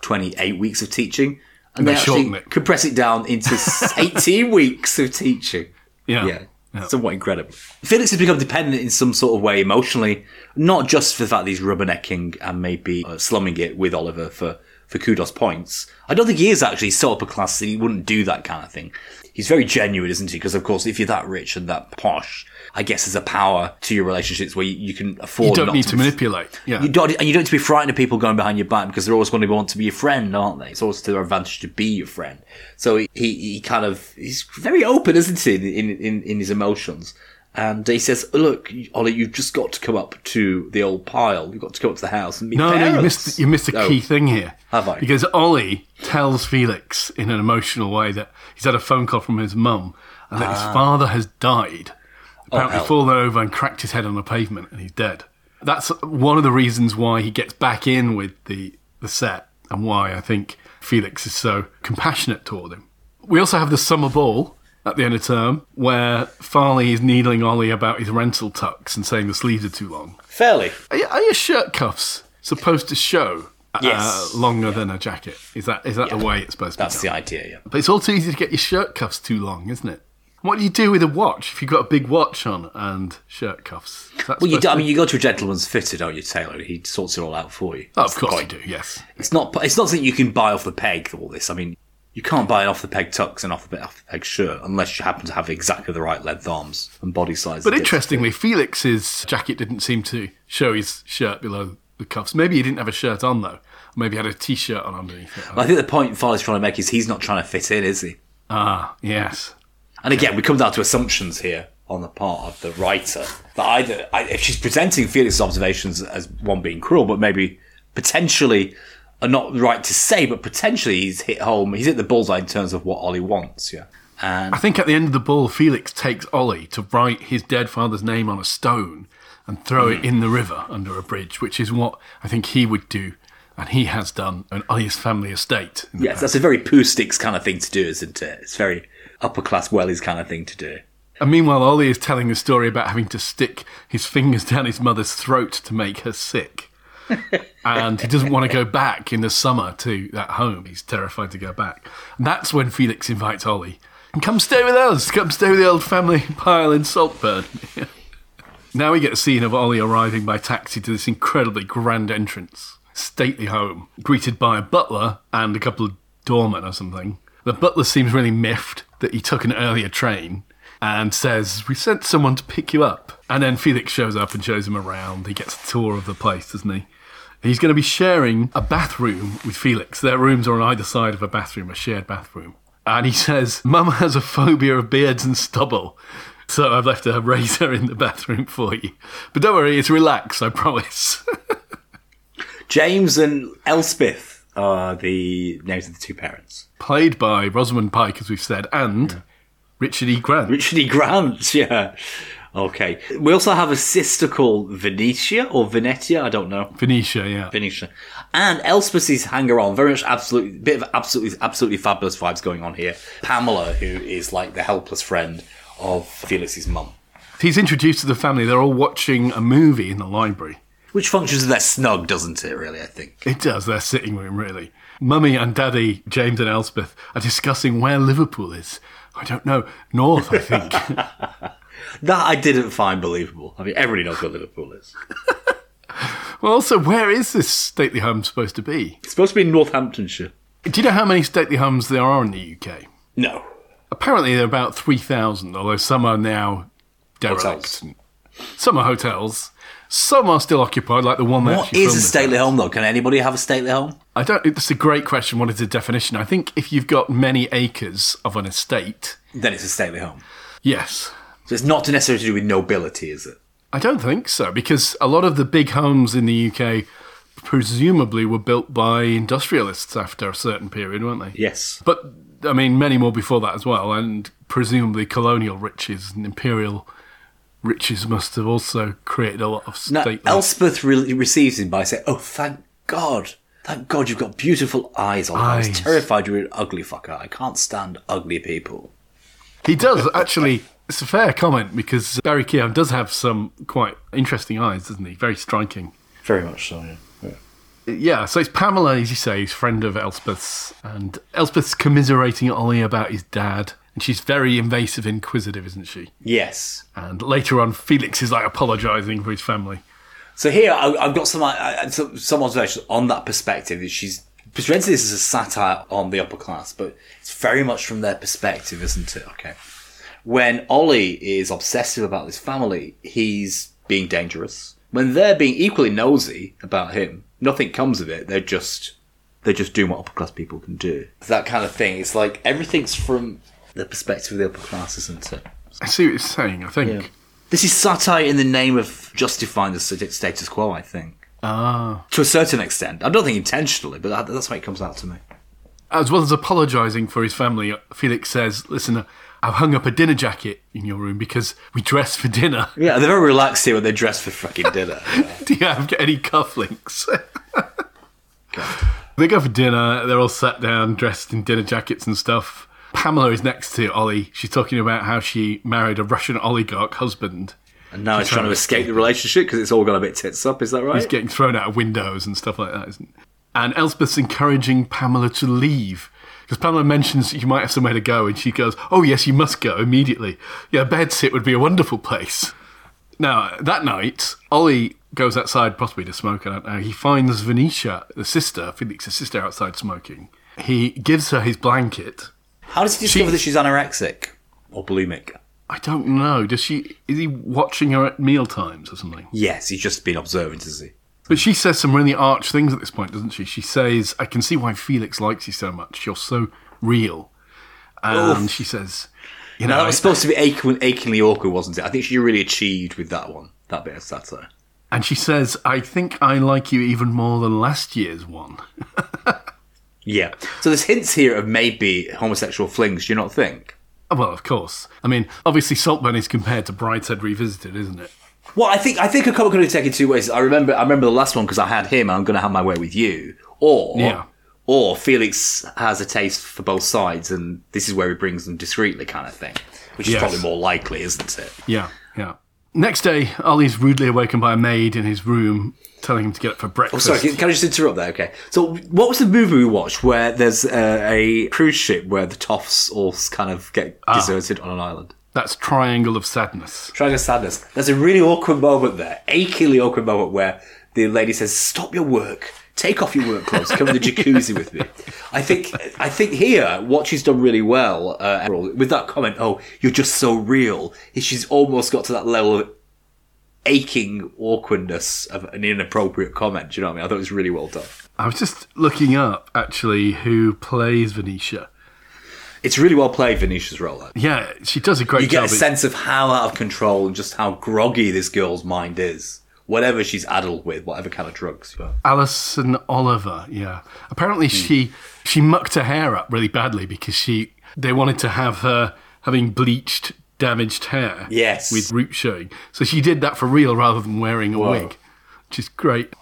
[SPEAKER 3] 28 weeks of teaching, and
[SPEAKER 2] They
[SPEAKER 3] they, actually
[SPEAKER 2] it.
[SPEAKER 3] compress it down into 18 weeks of teaching.
[SPEAKER 2] Yeah.
[SPEAKER 3] Yeah. Somewhat incredible. Felix has become dependent in some sort of way emotionally, not just for the fact that he's rubbernecking and maybe uh, slumming it with Oliver for, for kudos points. I don't think he is actually so upper class that he wouldn't do that kind of thing. He's very genuine, isn't he? Because of course, if you're that rich and that posh, I guess there's a power to your relationships where you, you can afford.
[SPEAKER 2] You don't need to
[SPEAKER 3] be-
[SPEAKER 2] manipulate. Yeah.
[SPEAKER 3] You don't, and you don't need to be frightened of people going behind your back because they're always going to want to be your friend, aren't they? It's always to their advantage to be your friend. So he, he, he kind of, he's very open, isn't he, in, in, in his emotions. And he says, look, Ollie, you've just got to come up to the old pile. You've got to come up to the house and meet
[SPEAKER 2] No, no, you missed you missed a
[SPEAKER 3] Oh.
[SPEAKER 2] key thing here.
[SPEAKER 3] Have I?
[SPEAKER 2] Because Ollie tells Felix in an emotional way that he's had a phone call from his mum and that his ah. father has died. Apparently.
[SPEAKER 3] Oh,
[SPEAKER 2] fallen over and cracked his head on the pavement and he's dead. That's one of the reasons why he gets back in with the, the set and why I think Felix is so compassionate toward him. We also have the summer ball at the end of term where Farleigh is needling Ollie about his rental tux and saying the sleeves are too long.
[SPEAKER 3] Fairly.
[SPEAKER 2] Are, are your shirt cuffs supposed to show uh,
[SPEAKER 3] Yes.
[SPEAKER 2] longer than a jacket? Is that is that the way it's supposed to
[SPEAKER 3] That's
[SPEAKER 2] be?
[SPEAKER 3] That's
[SPEAKER 2] the
[SPEAKER 3] idea, yeah.
[SPEAKER 2] But it's all too easy to get your shirt cuffs too long, isn't it? What do you do with a watch if you've got a big watch on and shirt cuffs?
[SPEAKER 3] Well, you do, I mean, you go to a gentleman's fitter, don't you, tailor? He sorts it all out for you.
[SPEAKER 2] Oh, of course you do. Yes.
[SPEAKER 3] It's not. It's not something you can buy off the peg. All this. I mean, you can't buy an off the peg tux and off the off the peg shirt unless you happen to have exactly the right length arms and body size.
[SPEAKER 2] But interestingly, Felix's jacket didn't seem to show his shirt below the cuffs. Maybe he didn't have a shirt on though. Maybe he had a t-shirt on underneath it.
[SPEAKER 3] I think the point Farleigh's trying to make is he's not trying to fit in, is he?
[SPEAKER 2] Ah, yes.
[SPEAKER 3] And again, we come down to assumptions here on the part of the writer. That either I, if she's presenting Felix's observations as one being cruel, but maybe potentially are not right to say, but potentially he's hit home. He's hit the bullseye in terms of what Ollie wants. Yeah. And
[SPEAKER 2] I think at the end of the ball, Felix takes Ollie to write his dead father's name on a stone and throw it hmm. in the river under a bridge, which is what I think he would do, and he has done on Ollie's family estate.
[SPEAKER 3] yes, that's a very Poohsticks kind of thing to do, isn't it? It's very upper class wellies kind of thing to do.
[SPEAKER 2] And meanwhile, Ollie is telling a story about having to stick his fingers down his mother's throat to make her sick. and he doesn't want to go back in the summer to that home. He's terrified to go back. And that's when Felix invites Ollie. And come stay with us. Come stay with the old family pile in Saltburn. now we get a scene of Ollie arriving by taxi to this incredibly grand entrance. Stately home, greeted by a butler and a couple of doormen or something. The butler seems really miffed that he took an earlier train and says, We sent someone to pick you up. And then Felix shows up and shows him around. He gets a tour of the place, doesn't he? He's going to be sharing a bathroom with Felix. Their rooms are on either side of a bathroom, a shared bathroom. And he says, Mum has a phobia of beards and stubble. So I've left a razor in the bathroom for you. But don't worry, it's relaxed, I promise.
[SPEAKER 3] James and Elspeth are the names of the two parents.
[SPEAKER 2] Played by Rosamund Pike, as we've said, and Richard E. Grant.
[SPEAKER 3] Richard E. Grant, yeah. Okay. We also have a sister called Venetia or Venetia, I don't know.
[SPEAKER 2] Venetia, yeah.
[SPEAKER 3] Venetia. And Elspeth's hanger on, very much absolutely, bit of absolutely, absolutely fabulous vibes going on here. Pamela, who is like the helpless friend of Felix's mum.
[SPEAKER 2] He's introduced to the family. They're all watching a movie in the library.
[SPEAKER 3] Which functions as their snug, doesn't it, really, I think?
[SPEAKER 2] It does, their sitting room, really. Mummy and Daddy, James and Elspeth, are discussing where Liverpool is. I don't know. North, I think.
[SPEAKER 3] That I didn't find believable. I mean, everybody knows where Liverpool is.
[SPEAKER 2] well, also, where is this stately home supposed to be?
[SPEAKER 3] It's supposed to be in Northamptonshire.
[SPEAKER 2] Do you know how many stately homes there are in the UK?
[SPEAKER 3] No.
[SPEAKER 2] Apparently, there are about 3,000, although some are now derelict.
[SPEAKER 3] Hotels.
[SPEAKER 2] Some are hotels. Some are still occupied, like the one that
[SPEAKER 3] What is a stately home, though? Can anybody have a stately home?
[SPEAKER 2] I don't. It's a great question. What is the definition? I think if you've got many acres of an estate,
[SPEAKER 3] Then it's a stately home.
[SPEAKER 2] yes.
[SPEAKER 3] So it's not necessarily to do with nobility, is it?
[SPEAKER 2] I don't think so because a lot of the big homes in the UK presumably were built by industrialists after a certain period, weren't they?
[SPEAKER 3] Yes.
[SPEAKER 2] But I mean, many more before that as well, and presumably colonial riches and imperial riches must have also created a lot of
[SPEAKER 3] Now,
[SPEAKER 2] stately.
[SPEAKER 3] Elspeth re- receives him by saying, "Oh, thank God, thank God, you've got beautiful eyes." On I was terrified you were an ugly fucker. I can't stand ugly people.
[SPEAKER 2] He does actually. It's a fair comment because Barry Keoghan does have some quite interesting eyes, doesn't he? Very striking.
[SPEAKER 3] Very much so. Yeah.
[SPEAKER 2] Yeah, so it's Pamela, as you say, he's friend of Elspeth's, and Elspeth's commiserating Ollie about his dad, and she's very invasive, inquisitive, isn't she?
[SPEAKER 3] Yes.
[SPEAKER 2] And later on, Felix is like apologising for his family.
[SPEAKER 3] So here I, I've got some, I, some some observations on that perspective. That she's presented this as a satire on the upper class, but it's very much from their perspective, isn't it? Okay. When Ollie is obsessive about this family, he's being dangerous. When they're being equally nosy about him, nothing comes of it. They're just they're just doing what upper class people can do. That kind of thing. It's like everything's from the perspective of the upper class, isn't it?
[SPEAKER 2] I see what you're saying, I think.
[SPEAKER 3] Yeah. This is satire in the name of justifying the status quo. I think
[SPEAKER 2] Ah.
[SPEAKER 3] to a certain extent. I don't think intentionally, but that's how it comes out to me.
[SPEAKER 2] As well as apologising for his family, Felix says, Listen, I've hung up a dinner jacket in your room because we dress for dinner.
[SPEAKER 3] Yeah, they're very relaxed here when they dress for fucking dinner.
[SPEAKER 2] Do you have any cufflinks? they go for dinner. They're all sat down, dressed in dinner jackets and stuff. Pamela is next to Ollie. She's talking about how she married a Russian oligarch husband.
[SPEAKER 3] and now he's trying to escape the relationship because it's all got a bit tits up. Is that right?
[SPEAKER 2] He's getting thrown out of windows and stuff like that, isn't it? And Elspeth's encouraging Pamela to leave. Because Pamela mentions you might have somewhere to go, and she goes, Oh, yes, you must go immediately. Yeah, bedsit would be a wonderful place. Now, that night, Ollie goes outside, possibly to smoke, I don't know. He finds Venetia, the sister, Felix's sister, outside smoking. He gives her his blanket.
[SPEAKER 3] How does he discover
[SPEAKER 2] She-
[SPEAKER 3] that she's anorexic or bulimic?
[SPEAKER 2] I don't know. Does she? Is he watching her at meal times or something?
[SPEAKER 3] Yes, he's just been observant, is he?
[SPEAKER 2] But she says some really arch things at this point, doesn't she? She says, I can see why Felix likes you so much. You're so real. And
[SPEAKER 3] Oof.
[SPEAKER 2] she says, you know,
[SPEAKER 3] Now that was
[SPEAKER 2] I-
[SPEAKER 3] supposed to be aching, achingly awkward, wasn't it? I think she really achieved with that one, that bit of satire.
[SPEAKER 2] and she says, I think I like you even more than last year's one.
[SPEAKER 3] Yeah. So there's hints here of maybe homosexual flings. Do you not think?
[SPEAKER 2] Oh, well, of course. I mean, obviously, Saltburn is compared to Brideshead Revisited, isn't it?
[SPEAKER 3] Well, I think I think a couple could be taken two ways. I remember I remember the last one because I had him. I'm going to have my way with you, or
[SPEAKER 2] Yeah.
[SPEAKER 3] or Felix has a taste for both sides, and this is where he brings them discreetly, kind of thing, which is
[SPEAKER 2] Yes.
[SPEAKER 3] probably more likely, isn't it?
[SPEAKER 2] Yeah, yeah. Next day, Ollie's rudely awakened by a maid in his room telling him to get up for breakfast.
[SPEAKER 3] Oh, sorry, can, I just interrupt there? Okay, so what was the movie we watched where there's uh, a cruise ship where the toffs all kind of get deserted on an island?
[SPEAKER 2] That's Triangle of Sadness.
[SPEAKER 3] Triangle of Sadness. There's a really awkward moment there, achingly awkward moment where the lady says, "Stop your work, take off your work clothes, come in the jacuzzi with me." I think, I think here what she's done really well uh, with that comment, "Oh, you're just so real," she's almost got to that level of aching awkwardness of an inappropriate comment. Do you know what I mean? I thought it was really well done.
[SPEAKER 2] I was just looking up, actually, who plays Venetia.
[SPEAKER 3] It's really well played, Venetia's role. though.
[SPEAKER 2] Yeah, she does a great
[SPEAKER 3] You get
[SPEAKER 2] job.
[SPEAKER 3] a sense of how out of control and just how groggy this girl's mind is. Whatever she's addled with, whatever kind of drugs.
[SPEAKER 2] Alison Oliver, yeah. Apparently, she she mucked her hair up really badly because she they wanted to have her having bleached, damaged hair.
[SPEAKER 3] Yes.
[SPEAKER 2] with roots showing. So she did that for real rather than wearing a
[SPEAKER 3] Whoa.
[SPEAKER 2] wig, which is great.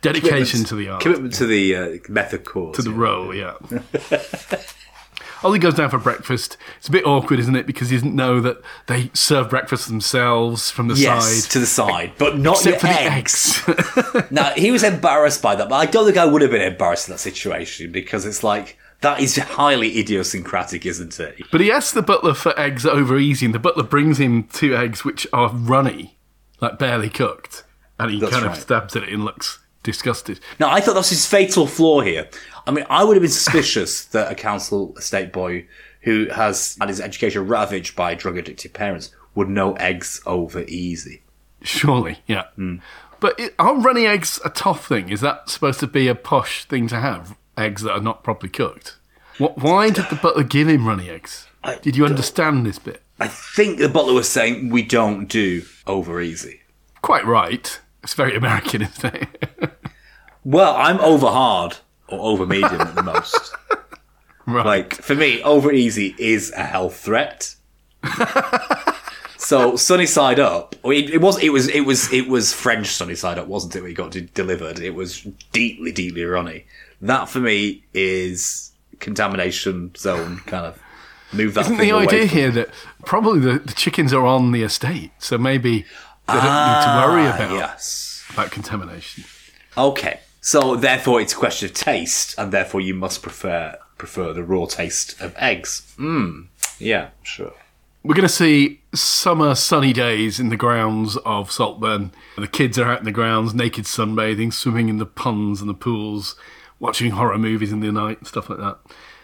[SPEAKER 2] Dedication to the art,
[SPEAKER 3] Commitment to the uh, method cause.
[SPEAKER 2] to the role, yeah. Ollie goes down for breakfast. It's a bit awkward, isn't it? Because he doesn't know that they serve breakfast themselves from the
[SPEAKER 3] Yes,
[SPEAKER 2] side.
[SPEAKER 3] to the side, but not
[SPEAKER 2] Except for the
[SPEAKER 3] eggs.
[SPEAKER 2] eggs.
[SPEAKER 3] now he was embarrassed by that, but I don't think I would have been embarrassed in that situation because it's like that is highly idiosyncratic, isn't it?
[SPEAKER 2] But he asks the butler for eggs over easy, and the butler brings him two eggs which are runny, like barely cooked. And he
[SPEAKER 3] That's
[SPEAKER 2] kind
[SPEAKER 3] right.
[SPEAKER 2] of stabs at it and looks disgusted.
[SPEAKER 3] Now I thought that was his fatal flaw here. I mean, I would have been suspicious that a council estate boy who has had his education ravaged by drug addicted parents would know eggs over easy.
[SPEAKER 2] Surely, yeah. Hmm. But it, are runny eggs a tough thing? Is that supposed to be a posh thing to have? Eggs that are not properly cooked? What, why did the butler give him runny eggs?
[SPEAKER 3] I
[SPEAKER 2] Did you understand this bit?
[SPEAKER 3] I think the butler was saying we don't do over easy.
[SPEAKER 2] Quite right. It's very American, isn't it?
[SPEAKER 3] Well, I'm over hard or over medium at the most.
[SPEAKER 2] right.
[SPEAKER 3] Like for me, over easy is a health threat. so sunny side up. It, it was. It was. It was. It was French sunny side up, wasn't it? We got de- delivered. It was deeply, deeply runny. That for me is contamination zone. Kind of move that.
[SPEAKER 2] Isn't the idea
[SPEAKER 3] from-
[SPEAKER 2] here that probably the, the chickens are on the estate, so maybe they don't need to worry
[SPEAKER 3] Ah,
[SPEAKER 2] about,
[SPEAKER 3] Yes.
[SPEAKER 2] about contamination.
[SPEAKER 3] Okay. So therefore, it's a question of taste, and therefore you must prefer prefer the raw taste of eggs. Hmm. Yeah. Sure.
[SPEAKER 2] We're going to see summer sunny days in the grounds of Saltburn. The kids are out in the grounds, naked sunbathing, swimming in the ponds and the pools, watching horror movies in the night and stuff like that.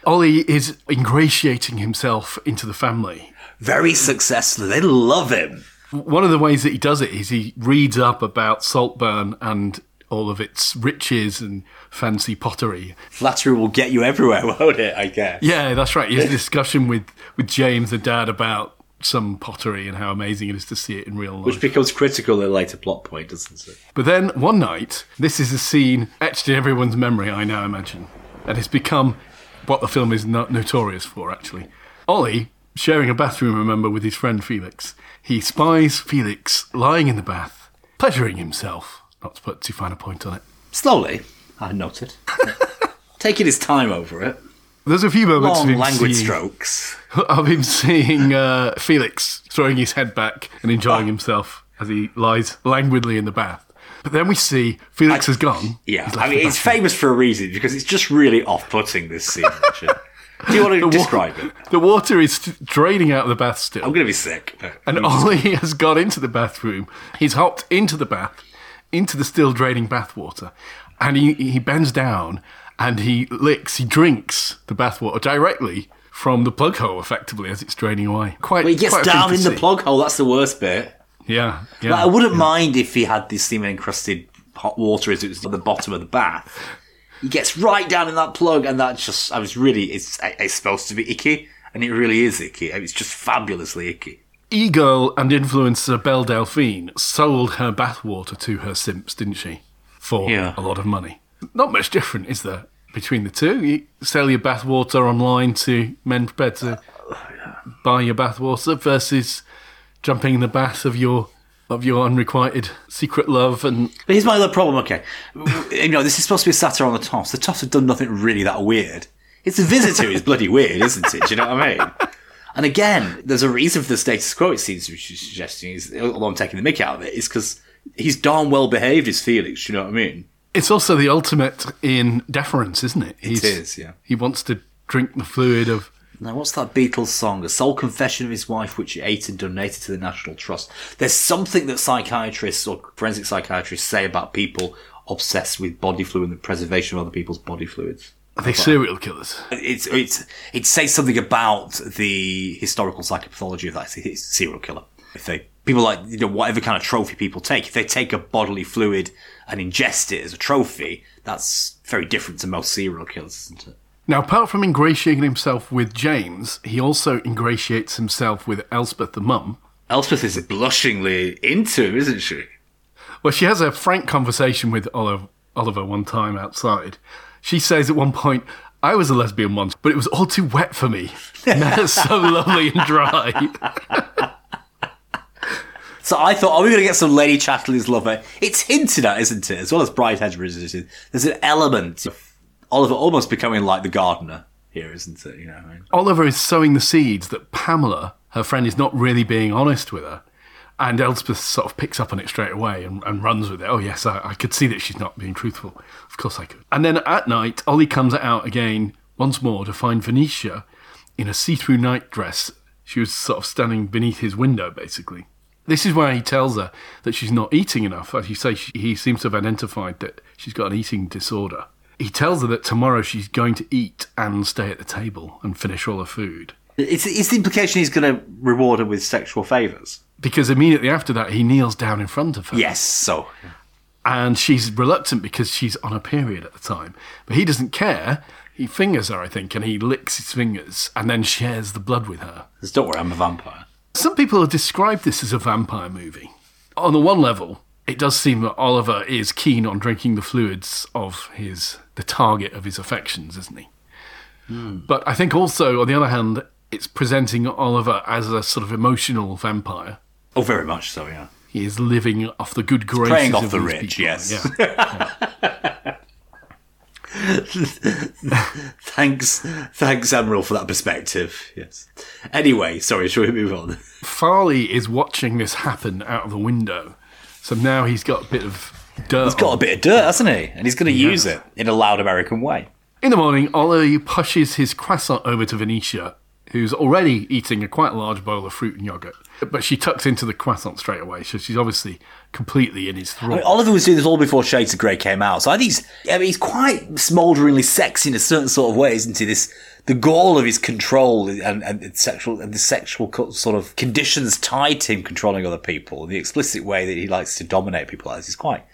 [SPEAKER 2] Ollie is ingratiating himself into the family.
[SPEAKER 3] Very successful. They love him.
[SPEAKER 2] One of the ways that he does it is he reads up about Saltburn and all of its riches and fancy pottery.
[SPEAKER 3] Flattery will get you everywhere, won't it? I guess.
[SPEAKER 2] Yeah, that's right. He has a discussion with, with James, the dad, about some pottery and how amazing it is to see it in real life.
[SPEAKER 3] Which becomes critical at a later plot point, doesn't it?
[SPEAKER 2] But then one night, this is a scene etched in everyone's memory, I now imagine, and it's become what the film is no- notorious for, actually. Ollie, sharing a bathroom, remember, with his friend Felix, he spies Felix lying in the bath, pleasuring himself, not to put too fine a point on it.
[SPEAKER 3] Slowly, I noted. Taking his time over it.
[SPEAKER 2] There's a few moments of
[SPEAKER 3] Long
[SPEAKER 2] him,
[SPEAKER 3] languid
[SPEAKER 2] seeing,
[SPEAKER 3] strokes.
[SPEAKER 2] of him seeing uh, Felix throwing his head back and enjoying himself as he lies languidly in the bath. But then we see Felix has gone.
[SPEAKER 3] Yeah, I mean,
[SPEAKER 2] the
[SPEAKER 3] it's famous for a reason because it's just really off-putting. This scene. Do you want to
[SPEAKER 2] wa-
[SPEAKER 3] describe it?
[SPEAKER 2] The water is draining out of the bath still.
[SPEAKER 3] I'm going to be sick.
[SPEAKER 2] And Ollie has got into the bathroom. He's hopped into the bath, into the still draining bathwater, and he, he bends down and he licks, he drinks the bathwater directly from the plug hole, effectively, as it's draining away. Quite.
[SPEAKER 3] But he gets down in the plug hole. That's the worst bit.
[SPEAKER 2] Yeah, yeah.
[SPEAKER 3] Like, I wouldn't mind if he had this semen encrusted hot water as it was at the bottom of the bath. He gets right down in that plug, and that just, I was really, it's, it's supposed to be icky, and it really is icky. It's just fabulously icky.
[SPEAKER 2] E-girl and influencer Belle Delphine sold her bathwater to her simps, didn't she? For
[SPEAKER 3] Yeah.
[SPEAKER 2] a lot of money. Not much different, is there, between the two? You sell your bathwater online to men prepared to buy your bathwater versus jumping in the bath of your of your unrequited secret love and
[SPEAKER 3] But here's my other problem, okay. You know, this is supposed to be a satire on the Toffs. The Toffs have done nothing really that weird. It's the visitor who's bloody weird, isn't it? Do you know what I mean? And again, there's a reason for the status quo, it seems to be suggesting, is, although I'm taking the mick out of it, is because he's darn well behaved as Felix, do you know what I mean?
[SPEAKER 2] it's also the ultimate in deference, isn't it? He's,
[SPEAKER 3] is, yeah.
[SPEAKER 2] He wants to drink the fluid of
[SPEAKER 3] Now, what's that Beatles song? A sole confession of his wife, which he ate and donated to the National Trust. There's something that psychiatrists or forensic psychiatrists say about people obsessed with body fluid and the preservation of other people's body fluids.
[SPEAKER 2] Are they serial killers?
[SPEAKER 3] It's it's it says something about the historical psychopathology of that serial killer. If they people like you know whatever kind of trophy people take, if they take a bodily fluid and ingest it as a trophy, that's very different to most serial killers, isn't it?
[SPEAKER 2] Now, apart from ingratiating himself with James, he also ingratiates himself with Elspeth, the mum.
[SPEAKER 3] Elspeth is blushingly into him, isn't she?
[SPEAKER 2] Well, she has a frank conversation with Oliver, Oliver one time outside. She says at one point, I was a lesbian once, but it was all too wet for me. Now it's so lovely and dry.
[SPEAKER 3] So I thought, oh, are we going to get some Lady Chatterley's lover? It's hinted at, isn't it? As well as Bride Hedgeridge, there's an element of Oliver almost becoming like the gardener here, isn't it? You know, what I mean?
[SPEAKER 2] Oliver is sowing the seeds that Pamela, her friend, is not really being honest with her. And Elspeth sort of picks up on it straight away and, and runs with it. Oh, yes, I, I could see that she's not being truthful. Of course I could. And then at night, Ollie comes out again once more to find Venetia in a see through nightdress. She was sort of standing beneath his window, basically. This is where he tells her that she's not eating enough. As you say, she, he seems to have identified that she's got an eating disorder. He tells her that tomorrow she's going to eat and stay at the table and finish all her food.
[SPEAKER 3] It's, it's the implication he's going to reward her with sexual favours.
[SPEAKER 2] Because immediately after that, he kneels down in front of her.
[SPEAKER 3] Yes, so
[SPEAKER 2] And she's reluctant because she's on a period at the time. But he doesn't care. He fingers her, I think, and he licks his fingers and then shares the blood with her.
[SPEAKER 3] just don't worry, I'm a vampire.
[SPEAKER 2] Some people have described this as a vampire movie. On the one level, it does seem that Oliver is keen on drinking the fluids of his the target of his affections, isn't he? Hmm. But I think also, on the other hand, it's presenting Oliver as a sort of emotional vampire.
[SPEAKER 3] Oh, very much so, yeah.
[SPEAKER 2] He is living off the good graces
[SPEAKER 3] Preying off
[SPEAKER 2] of
[SPEAKER 3] the rich,
[SPEAKER 2] people.
[SPEAKER 3] yes.
[SPEAKER 2] Yeah.
[SPEAKER 3] Thanks, thanks, Admiral, for that perspective. Yes. Anyway, sorry, shall we move on?
[SPEAKER 2] Farleigh is watching this happen out of the window, so now he's got a bit of dirt.
[SPEAKER 3] He's got a bit of dirt, hasn't he? And he's going to use it in a loud American way.
[SPEAKER 2] In the morning, Ollie pushes his croissant over to Venetia, who's already eating a quite large bowl of fruit and yogurt. But she tucks into the croissant straight away, so she's obviously completely in his
[SPEAKER 3] I
[SPEAKER 2] thrall.
[SPEAKER 3] mean, Oliver was doing this all before Shades of Grey came out, so I think he's, I mean, he's quite smoulderingly sexy in a certain sort of way, isn't he? This the goal of his control and, and sexual and the sexual co- sort of conditions tied to him controlling other people, the explicit way that he likes to dominate people like this is quite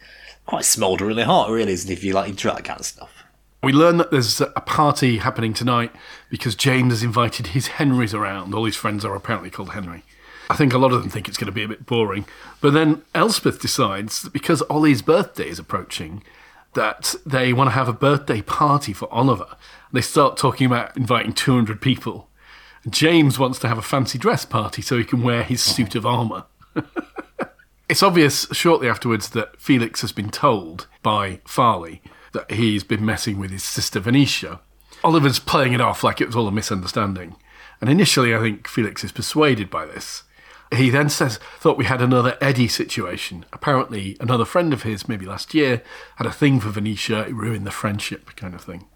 [SPEAKER 3] quite smoulderingly hot, really, isn't it? If you like into that kind of stuff.
[SPEAKER 2] We learn that there's a party happening tonight because James has invited his Henrys around. All his friends are apparently called Henry. I think a lot of them think it's going to be a bit boring. But then Elspeth decides that because Ollie's birthday is approaching, that they want to have a birthday party for Oliver. They start talking about inviting 200 people. James wants to have a fancy dress party so he can wear his suit of armour. It's obvious shortly afterwards that Felix has been told by Farleigh that he's been messing with his sister Venetia. Oliver's playing it off like it was all a misunderstanding. And initially, I think Felix is persuaded by this. He then says, Thought we had another Eddie situation. Apparently, another friend of his, maybe last year, had a thing for Venetia. It ruined the friendship, kind of thing.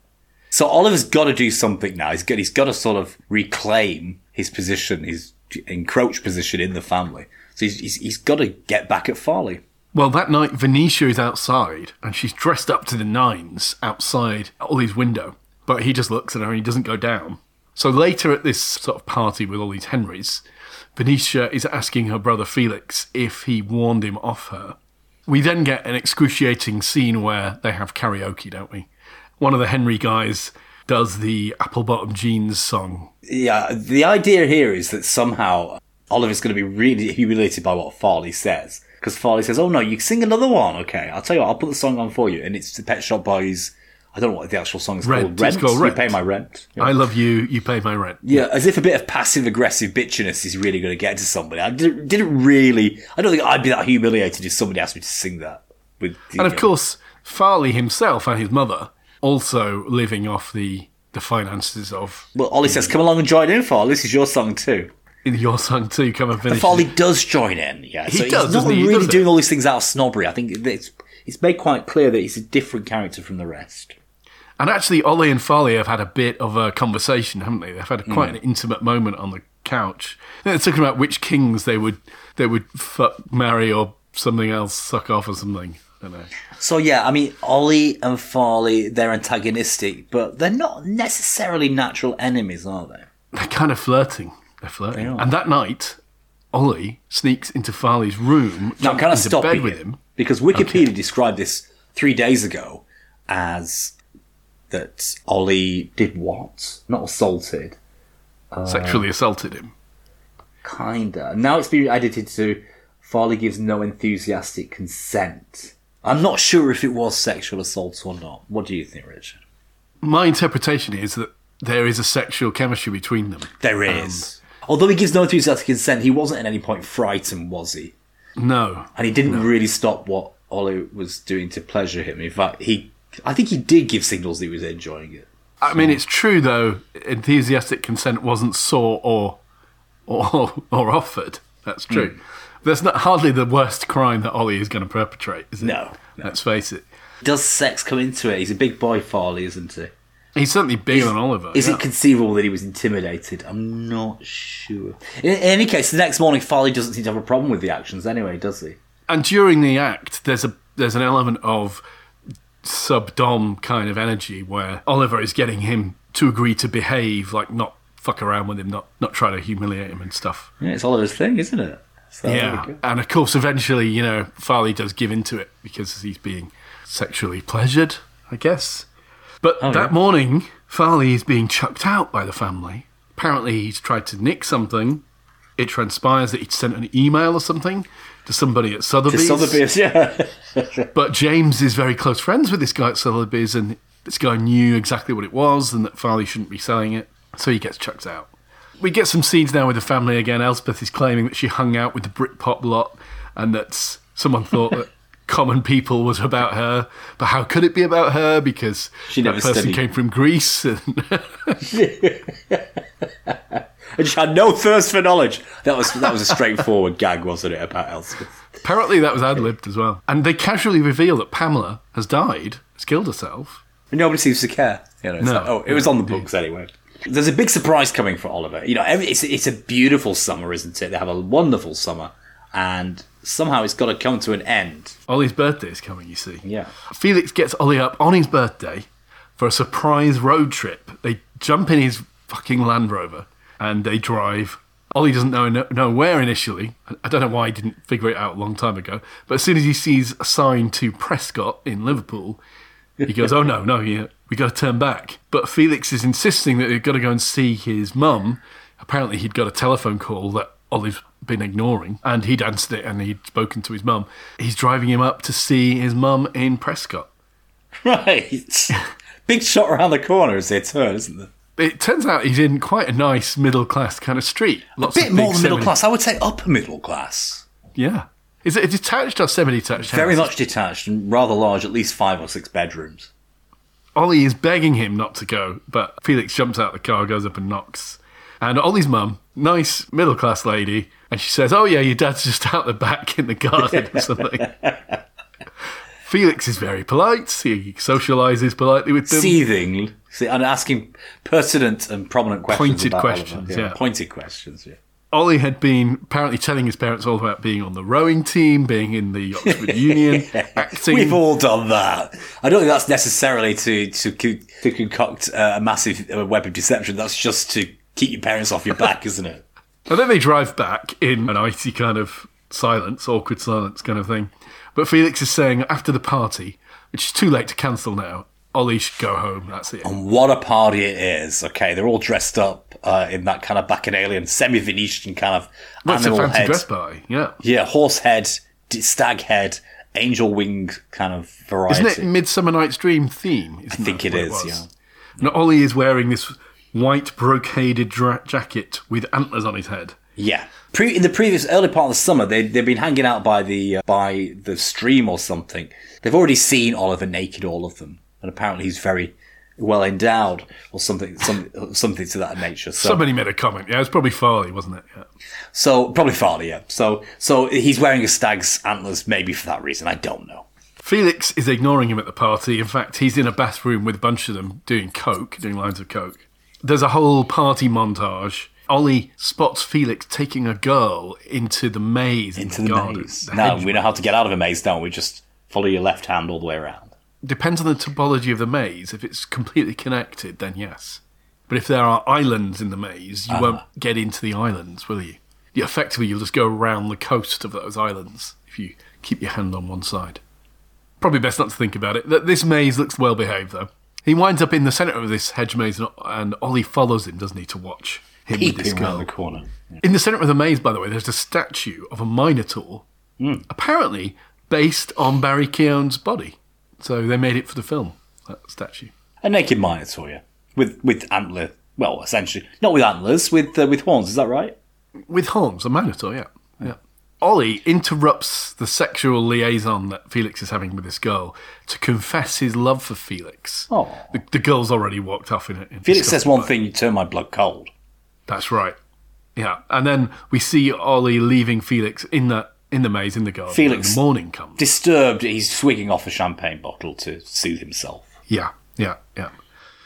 [SPEAKER 3] So Oliver's got to do something now. He's got he's got to sort of reclaim his position, his encroached position in the family. So he's he's, he's got to get back at Farleigh.
[SPEAKER 2] Well, that night, Venetia is outside and she's dressed up to the nines outside Ollie's window. But he just looks at her and he doesn't go down. So later at this sort of party with all these Henrys, Venetia is asking her brother Felix if he warned him off her. We then get an excruciating scene where they have karaoke, don't we? One of the Henry guys does the Apple Bottom Jeans song.
[SPEAKER 3] Yeah, the idea here is that somehow Oliver's going to be really humiliated by what Farleigh says. Because Farleigh says, oh no, you sing another one, okay. I'll tell you what, I'll put the song on for you. And it's the Pet Shop Boys, I don't know what the actual song is
[SPEAKER 2] Rent.
[SPEAKER 3] called. Rent.
[SPEAKER 2] called
[SPEAKER 3] You
[SPEAKER 2] Rent.
[SPEAKER 3] pay my rent. Yeah.
[SPEAKER 2] I love you. You pay my rent.
[SPEAKER 3] Yeah, as if a bit of passive aggressive bitchiness is really going to get to somebody. I didn't, didn't really. I don't think I'd be that humiliated if somebody asked me to sing that. With
[SPEAKER 2] And of course, Farleigh himself and his mother also living off the the finances of
[SPEAKER 3] well, Ollie says, "Come along and join in, Farleigh. This is your song too."
[SPEAKER 2] Your song too. Come and finish.
[SPEAKER 3] Farleigh
[SPEAKER 2] it.
[SPEAKER 3] does join in. Yeah,
[SPEAKER 2] He
[SPEAKER 3] so
[SPEAKER 2] does,
[SPEAKER 3] he's not
[SPEAKER 2] he? He
[SPEAKER 3] really
[SPEAKER 2] it.
[SPEAKER 3] doing all these things out of snobbery. I think it's it's made quite clear that he's a different character from the rest.
[SPEAKER 2] And actually, Ollie and Farleigh have had a bit of a conversation, haven't they? They've had a, quite hmm. an intimate moment on the couch. They're talking about which kings they would they would fuck, marry, or something else, suck off, or something. I don't know.
[SPEAKER 3] So yeah, I mean, Ollie and Farleigh, they're antagonistic, but they're not necessarily natural enemies, are they?
[SPEAKER 2] They're kind of flirting. They're flirting.
[SPEAKER 3] They.
[SPEAKER 2] And that night, Ollie sneaks into Farleigh's room,
[SPEAKER 3] Now, can I stop
[SPEAKER 2] bed with him.
[SPEAKER 3] Because Wikipedia described this three days ago as that Ollie did what? Not assaulted. Uh,
[SPEAKER 2] Sexually assaulted him.
[SPEAKER 3] Kinda. Now it's been edited to Farley gives no enthusiastic consent. I'm not sure if it was sexual assault or not. What do you think, Richard?
[SPEAKER 2] My interpretation is that there is a sexual chemistry between them.
[SPEAKER 3] There is. Although he gives no enthusiastic consent, he wasn't at any point frightened, was he?
[SPEAKER 2] No.
[SPEAKER 3] And he didn't really stop what Ollie was doing to pleasure him. In fact, he, I think he did give signals that he was enjoying it.
[SPEAKER 2] I mean, it's true though. Enthusiastic consent wasn't sought or or or offered. That's true.
[SPEAKER 3] Hmm.
[SPEAKER 2] That's not hardly the worst crime that Ollie is going to perpetrate, is it?
[SPEAKER 3] No, no.
[SPEAKER 2] Let's face it.
[SPEAKER 3] Does sex come into it? He's a big boy, Farleigh, isn't he?
[SPEAKER 2] He's certainly bigger than Oliver.
[SPEAKER 3] Is
[SPEAKER 2] yeah.
[SPEAKER 3] it conceivable that he was intimidated? I'm not sure. In, in any case, the next morning, Farleigh doesn't seem to have a problem with the actions anyway, does he?
[SPEAKER 2] and during the act, there's a there's an element of sub dom kind of energy where Oliver is getting him to agree to behave, like not fuck around with him, not not try to humiliate him and stuff.
[SPEAKER 3] Yeah, it's Oliver's thing, isn't it? So,
[SPEAKER 2] Yeah, and of course, eventually, you know, Farleigh does give into it because he's being sexually pleasured, I guess. But
[SPEAKER 3] Oh,
[SPEAKER 2] that
[SPEAKER 3] yeah.
[SPEAKER 2] morning, Farleigh is being chucked out by the family. Apparently, he's tried to nick something. It transpires that he'd sent an email or something to somebody at Sotheby's.
[SPEAKER 3] To
[SPEAKER 2] Sotheby's.
[SPEAKER 3] Sotheby's, yeah.
[SPEAKER 2] But James is very close friends with this guy at Sotheby's, and this guy knew exactly what it was and that Farleigh shouldn't be selling it, so he gets chucked out. We get some scenes now with the family again. Elspeth is claiming that she hung out with the Britpop lot and that someone thought that Common People was about her, but how could it be about her? Because
[SPEAKER 3] She
[SPEAKER 2] that person
[SPEAKER 3] studied.
[SPEAKER 2] came from Greece. And
[SPEAKER 3] and she had no thirst for knowledge. That was that was a straightforward gag, wasn't it, about Elspeth?
[SPEAKER 2] apparently that was ad libbed as well. And they casually reveal that Pamela has died, has killed herself.
[SPEAKER 3] And nobody seems to care. You know, it's
[SPEAKER 2] No.
[SPEAKER 3] like, oh, it was on the books anyway. There's a big surprise coming for Oliver. You know, it's it's a beautiful summer, isn't it? They have a wonderful summer, and somehow it's got to come to an end.
[SPEAKER 2] Ollie's birthday is coming, you see.
[SPEAKER 3] Yeah.
[SPEAKER 2] Felix gets Ollie up on his birthday for a surprise road trip. They jump in his fucking Land Rover and they drive. Ollie doesn't know know where initially. I- don't know why he didn't figure it out a long time ago. But as soon as he sees a sign to Prescot in Liverpool, he goes, "Oh no, no, yeah, we got to turn back." But Felix is insisting that they've got to go and see his mum. Apparently, he'd got a telephone call that Ollie's been ignoring, and he'd answered it, and he'd spoken to his mum. He's driving him up to see his mum in Prescot.
[SPEAKER 3] Right. Big shot around the corner as they turn, isn't there?
[SPEAKER 2] It turns out he's in quite a nice middle class kind of street. Lots
[SPEAKER 3] A bit more than middle class. I would say upper middle class.
[SPEAKER 2] Yeah. Is it a detached or semi-detached house?
[SPEAKER 3] Very much detached and rather large, at least five or six bedrooms.
[SPEAKER 2] Ollie is begging him not to go, but Felix jumps out the car, goes up and knocks. And Ollie's mum, nice middle class lady, and she says, "Oh yeah, your dad's just out the back in the garden or something." Felix is very polite. He socialises politely with them.
[SPEAKER 3] Seething. See, and asking pertinent and prominent questions.
[SPEAKER 2] Pointed questions,
[SPEAKER 3] Oliver.
[SPEAKER 2] yeah.
[SPEAKER 3] Pointed questions, yeah.
[SPEAKER 2] Ollie had been apparently telling his parents all about being on the rowing team, being in the Oxford Union, acting.
[SPEAKER 3] We've all done that. I don't think that's necessarily to to, to concoct uh, a massive uh, web of deception. That's just to keep your parents off your back, isn't it?
[SPEAKER 2] And then they drive back in an icy kind of silence, awkward silence kind of thing. But Felix is saying after the party, which is too late to cancel now, Ollie should go home. That's it.
[SPEAKER 3] And what a party it is. Okay, they're all dressed up uh, in that kind of bacchanalian, semi-Venetian kind of
[SPEAKER 2] That's a
[SPEAKER 3] animal
[SPEAKER 2] fancy
[SPEAKER 3] head.
[SPEAKER 2] dress party. Yeah.
[SPEAKER 3] Yeah, horse head, stag head, angel wing kind of variety.
[SPEAKER 2] Isn't it Midsummer Night's Dream theme?
[SPEAKER 3] I think it is. Yeah.
[SPEAKER 2] And Ollie is wearing this white brocaded dra- jacket with antlers on his head.
[SPEAKER 3] Yeah. Pre- in the previous early part of the summer, they they've been hanging out by the uh, by the stream or something. They've already seen Oliver naked, all of them, and apparently he's very well endowed or something, some, something to that nature. So,
[SPEAKER 2] Somebody made a comment. Yeah, it was probably Farleigh, wasn't it? Yeah.
[SPEAKER 3] so probably Farleigh, yeah. So so he's wearing a stag's antlers, maybe for that reason. I don't know.
[SPEAKER 2] Felix is ignoring him at the party. In fact, he's in a bathroom with a bunch of them doing coke, doing lines of coke. There's a whole party montage. Ollie spots Felix taking a girl into the maze in
[SPEAKER 3] Into
[SPEAKER 2] the,
[SPEAKER 3] the
[SPEAKER 2] garden.
[SPEAKER 3] maze.
[SPEAKER 2] the
[SPEAKER 3] Now we know how to get out of a maze, don't we? Just follow your left hand all the way around.
[SPEAKER 2] Depends on the topology of the maze. If it's completely connected, then yes. But if there are islands in the maze, you won't ah. get into the islands, will you? you? Effectively, you'll just go around the coast of those islands if you keep your hand on one side. Probably best not to think about it. This maze looks well behaved, though. He winds up in the centre of this hedge maze, and- and Ollie follows him, doesn't he, to watch him with
[SPEAKER 3] around
[SPEAKER 2] girl.
[SPEAKER 3] the corner.
[SPEAKER 2] In the centre of the maze, by the way, there's a statue of a Minotaur, apparently based on Barry Keoghan's body. So they made it for the film, that statue.
[SPEAKER 3] A naked minotaur, yeah, with with antler. Well, essentially, not with antlers, with uh, with horns. Is that right?
[SPEAKER 2] With horns, a Minotaur, yeah. yeah. Ollie interrupts the sexual liaison that Felix is having with this girl to confess his love for Felix.
[SPEAKER 3] Oh.
[SPEAKER 2] The, the girl's already walked off in it.
[SPEAKER 3] Felix says one thing, you turn my blood cold.
[SPEAKER 2] That's right. Yeah. And then we see Ollie leaving Felix in the in the maze in the garden.
[SPEAKER 3] Felix-
[SPEAKER 2] the morning comes.
[SPEAKER 3] Disturbed, he's swigging off a champagne bottle to soothe himself.
[SPEAKER 2] Yeah, yeah, yeah.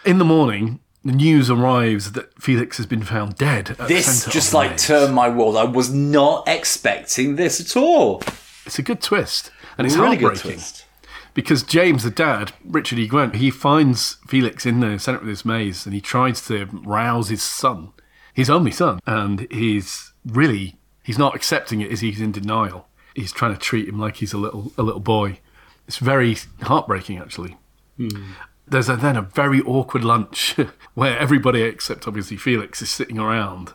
[SPEAKER 2] In the morning, the news arrives that Felix has been found dead. At
[SPEAKER 3] This
[SPEAKER 2] centre
[SPEAKER 3] just
[SPEAKER 2] of
[SPEAKER 3] like
[SPEAKER 2] maze.
[SPEAKER 3] turned my world. I was not expecting this at all.
[SPEAKER 2] It's a good twist, and it's
[SPEAKER 3] really good
[SPEAKER 2] heartbreaking
[SPEAKER 3] twist.
[SPEAKER 2] because James, the dad, Richard E. Grant, he finds Felix in the centre of this maze, and he tries to rouse his son, his only son, and he's really he's not accepting it. Is he's in denial? He's trying to treat him like he's a little a little boy. It's very heartbreaking, actually. Hmm. There's a, then a very awkward lunch where everybody except obviously Felix is sitting around.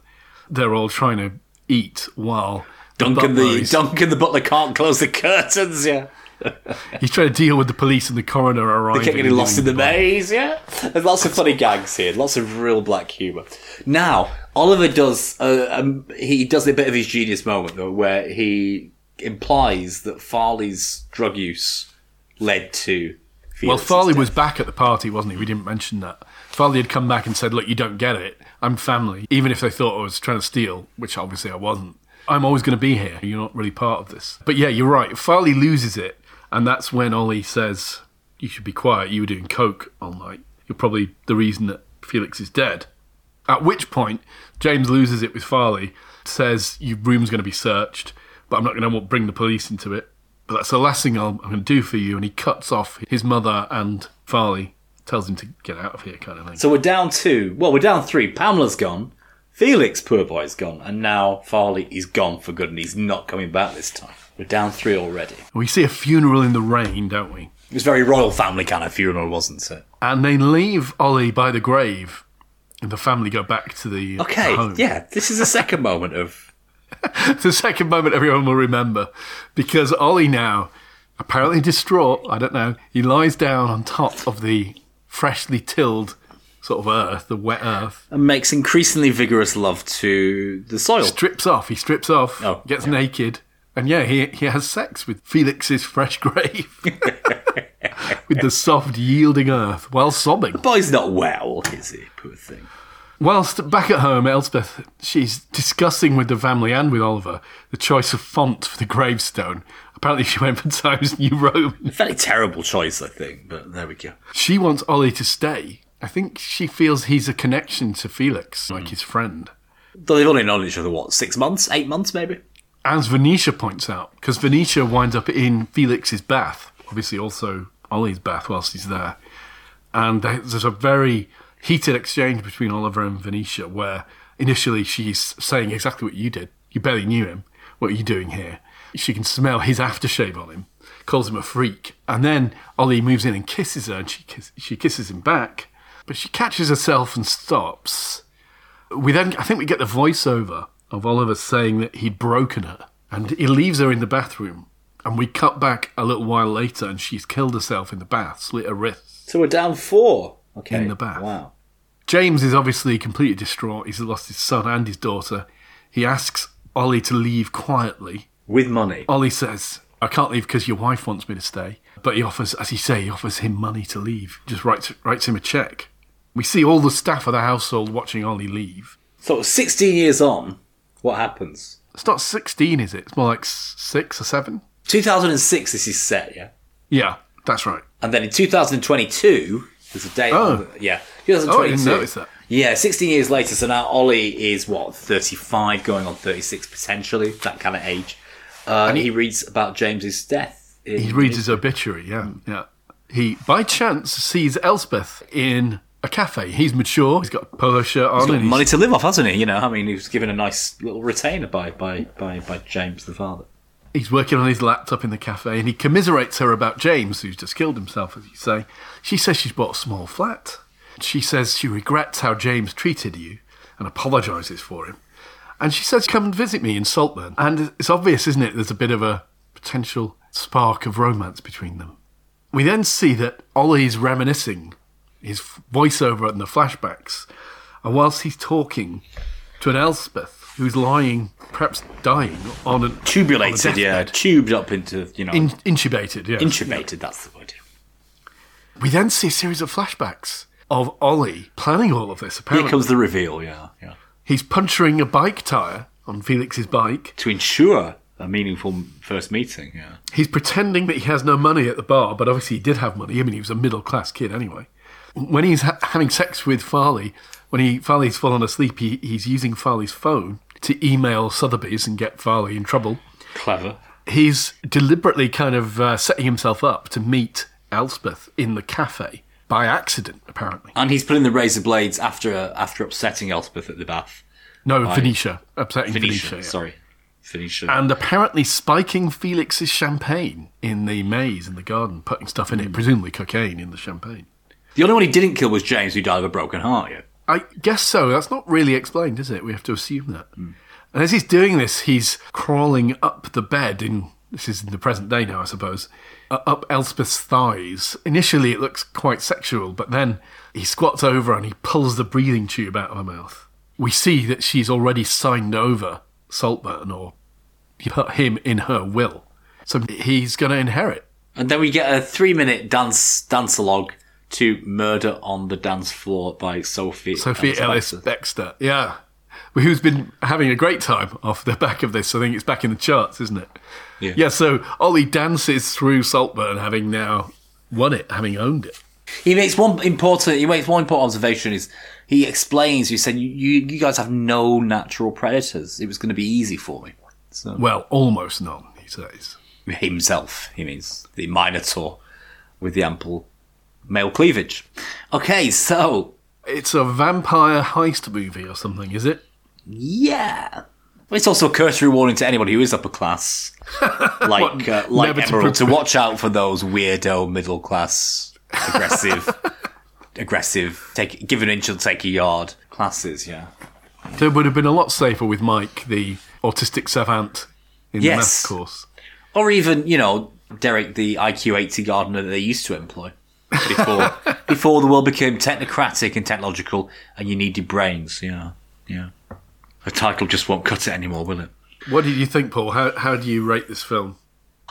[SPEAKER 2] They're all trying to eat while
[SPEAKER 3] Duncan the
[SPEAKER 2] is-
[SPEAKER 3] Duncan the butler can't close the curtains. Yeah,
[SPEAKER 2] he's trying to deal with the police and the coroner arriving.
[SPEAKER 3] they kept getting lost in the maze. Yeah, there's lots of funny gags here. Lots of real black humour. Now Oliver does. Uh, um, he does a bit of his genius moment though, where he implies that Farleigh's drug use led to.
[SPEAKER 2] Well,
[SPEAKER 3] Farleigh
[SPEAKER 2] was back at the party, wasn't he? We didn't mention that. Farleigh had come back and said, Look, you don't get it. I'm family. Even if they thought I was trying to steal, which obviously I wasn't, I'm always going to be here. You're not really part of this. But yeah, you're right. Farleigh loses it. And that's when Ollie says, You should be quiet. You were doing coke all night. You're probably the reason that Felix is dead. At which point, James loses it with Farleigh, says, Your room's going to be searched, but I'm not going to bring the police into it. But that's the last thing I'll, I'm going to do for you. And he cuts off his mother and Farleigh, tells him to get out of here, kind of thing.
[SPEAKER 3] So we're down two. Well, we're down three. Pamela's gone. Felix, poor boy's gone. And now Farleigh is gone for good and he's not coming back this time. We're down three already.
[SPEAKER 2] we see a funeral in the rain, don't we?
[SPEAKER 3] It was very royal family kind of funeral, wasn't it?
[SPEAKER 2] And they leave Ollie by the grave, and the family go back to the
[SPEAKER 3] Okay,
[SPEAKER 2] the
[SPEAKER 3] yeah, this is the second moment of.
[SPEAKER 2] the second moment everyone will remember because Ollie now, apparently distraught, I don't know, he lies down on top of the freshly tilled sort of earth, the wet earth,
[SPEAKER 3] And makes increasingly vigorous love to the soil.
[SPEAKER 2] He strips off, he strips off,
[SPEAKER 3] Oh,
[SPEAKER 2] gets naked, and yeah, he, he has sex with Felix's fresh grave. with the soft, yielding earth while sobbing.
[SPEAKER 3] Boy's not well, is he? Poor thing.
[SPEAKER 2] Whilst back at home, Elspeth, she's discussing with the family and with Oliver the choice of font for the gravestone. Apparently, she went for Times New Roman.
[SPEAKER 3] Fairly terrible choice, I think, but there we go.
[SPEAKER 2] She wants Ollie to stay. I think she feels he's a connection to Felix, like his friend.
[SPEAKER 3] Though they've only known each other, what, six months? Eight months, maybe?
[SPEAKER 2] As Venetia points out, because Venetia winds up in Felix's bath, obviously also Ollie's bath whilst he's there. And there's a very heated exchange between Oliver and Venetia where initially she's saying exactly what you did. You barely knew him. What are you doing here? She can smell his aftershave on him, calls him a freak. And then Ollie moves in and kisses her and she, kiss, she kisses him back. But she catches herself and stops. We then, I think we get the voiceover of Oliver saying that he'd broken her. And he leaves her in the bathroom. And we cut back a little while later, and she's killed herself in the bath, slit her wrists.
[SPEAKER 3] So we're down four. Okay.
[SPEAKER 2] In the bath.
[SPEAKER 3] Wow.
[SPEAKER 2] James is obviously completely distraught. He's lost his son and his daughter. He asks Ollie to leave quietly.
[SPEAKER 3] With money.
[SPEAKER 2] Ollie says, I can't leave because your wife wants me to stay. But he offers, as he say, he offers him money to leave. Just writes, writes him a check. We see all the staff of the household watching Ollie leave.
[SPEAKER 3] So 16 years on, what happens?
[SPEAKER 2] It's not 16, is it? It's more like six or seven?
[SPEAKER 3] 2006, this is set, yeah?
[SPEAKER 2] Yeah, that's right.
[SPEAKER 3] And then in 2022, there's a date.
[SPEAKER 2] Oh.
[SPEAKER 3] the- yeah. 2022.
[SPEAKER 2] Oh, I didn't notice that.
[SPEAKER 3] Yeah, 16 years later. So now Ollie is what, 35, going on 36 potentially, that kind of age. Uh, and he, reads about James's death. in-
[SPEAKER 2] He reads his obituary, yeah. Yeah. He, by chance, sees Elspeth in a cafe. He's mature, he's got a polo shirt on.
[SPEAKER 3] He's got money to live off, hasn't he? You know, I mean, he was given a nice little retainer by by by, by James the father.
[SPEAKER 2] He's working on his laptop in the cafe and he commiserates her about James, who's just killed himself, as you say. She says she's bought a small flat. She says she regrets how James treated you and apologises for him. And she says, Come and visit me in Saltburn. And it's obvious, isn't it? There's a bit of a potential spark of romance between them. We then see that Ollie's reminiscing, his voiceover and the flashbacks. And whilst he's talking to an Elspeth who's lying, perhaps dying, on an on a
[SPEAKER 3] Tubulated, yeah, tubed up into you know
[SPEAKER 2] In, intubated, yeah.
[SPEAKER 3] intubated. That's the word.
[SPEAKER 2] we then see a series of flashbacks of Ollie planning all of this. Apparently, Here
[SPEAKER 3] comes the reveal. Yeah, yeah.
[SPEAKER 2] he's puncturing a bike tire on Felix's bike.
[SPEAKER 3] To ensure a meaningful first meeting. Yeah.
[SPEAKER 2] He's pretending that he has no money at the bar, but obviously he did have money. I mean, he was a middle class kid anyway. When he's ha- having sex with Farleigh, when he Farleigh's fallen asleep, he, he's using Farleigh's phone to email Sotheby's and get Farleigh in trouble.
[SPEAKER 3] Clever.
[SPEAKER 2] He's deliberately kind of uh, setting himself up to meet Elspeth in the cafe by accident, apparently.
[SPEAKER 3] And he's putting the razor blades after after upsetting Elspeth at the bath.
[SPEAKER 2] No, Venetia, upsetting
[SPEAKER 3] Phoenicia,
[SPEAKER 2] Venetia. yeah.
[SPEAKER 3] sorry, Phoenicia.
[SPEAKER 2] and apparently spiking Felix's champagne in the maze in the garden, putting stuff in it, presumably cocaine in the champagne.
[SPEAKER 3] the only one he didn't kill was James, who died of a broken heart. Yeah.
[SPEAKER 2] I guess so. That's not really explained, is it? We have to assume that. And as he's doing this, he's crawling up the bed in. This is in the present day now, I suppose. Uh, up Elspeth's thighs. Initially, it looks quite sexual, but then he squats over and he pulls the breathing tube out of her mouth. We see that she's already signed over Saltburn, or put him in her will. So he's going to inherit.
[SPEAKER 3] And then we get a three-minute dance dancealogue to "Murder on the Dance Floor" by Sophie
[SPEAKER 2] Sophie Ellis
[SPEAKER 3] Bextor.
[SPEAKER 2] Bextor. Yeah. Who's been having a great time off the back of this. I think it's back in the charts, isn't it?
[SPEAKER 3] Yeah.
[SPEAKER 2] Yeah, so Ollie dances through Saltburn having now won it, having owned it.
[SPEAKER 3] He makes one important. He makes one important observation. Is he explains? He said, "You, you, you guys have no natural predators. It was going to be easy for me." So
[SPEAKER 2] Well, almost none, he says.
[SPEAKER 3] himself, he means the Minotaur with the ample male cleavage. Okay, so
[SPEAKER 2] It's a vampire heist movie or something, is it?
[SPEAKER 3] yeah. It's also a cursory warning to anybody who is upper class, like uh, like
[SPEAKER 2] never to
[SPEAKER 3] Emerald, to watch out for those weirdo middle class, aggressive, aggressive, take give an inch and take a yard classes. Yeah.
[SPEAKER 2] So it would have been a lot safer with Mike, the autistic savant, in the
[SPEAKER 3] Yes.
[SPEAKER 2] maths course.
[SPEAKER 3] Or even, you know, Derek, the IQ 80 gardener that they used to employ before before the world became technocratic and technological and you needed brains. Yeah, yeah. The title just won't cut it anymore, will it?
[SPEAKER 2] What did you think, Paul? How, how do you rate this film?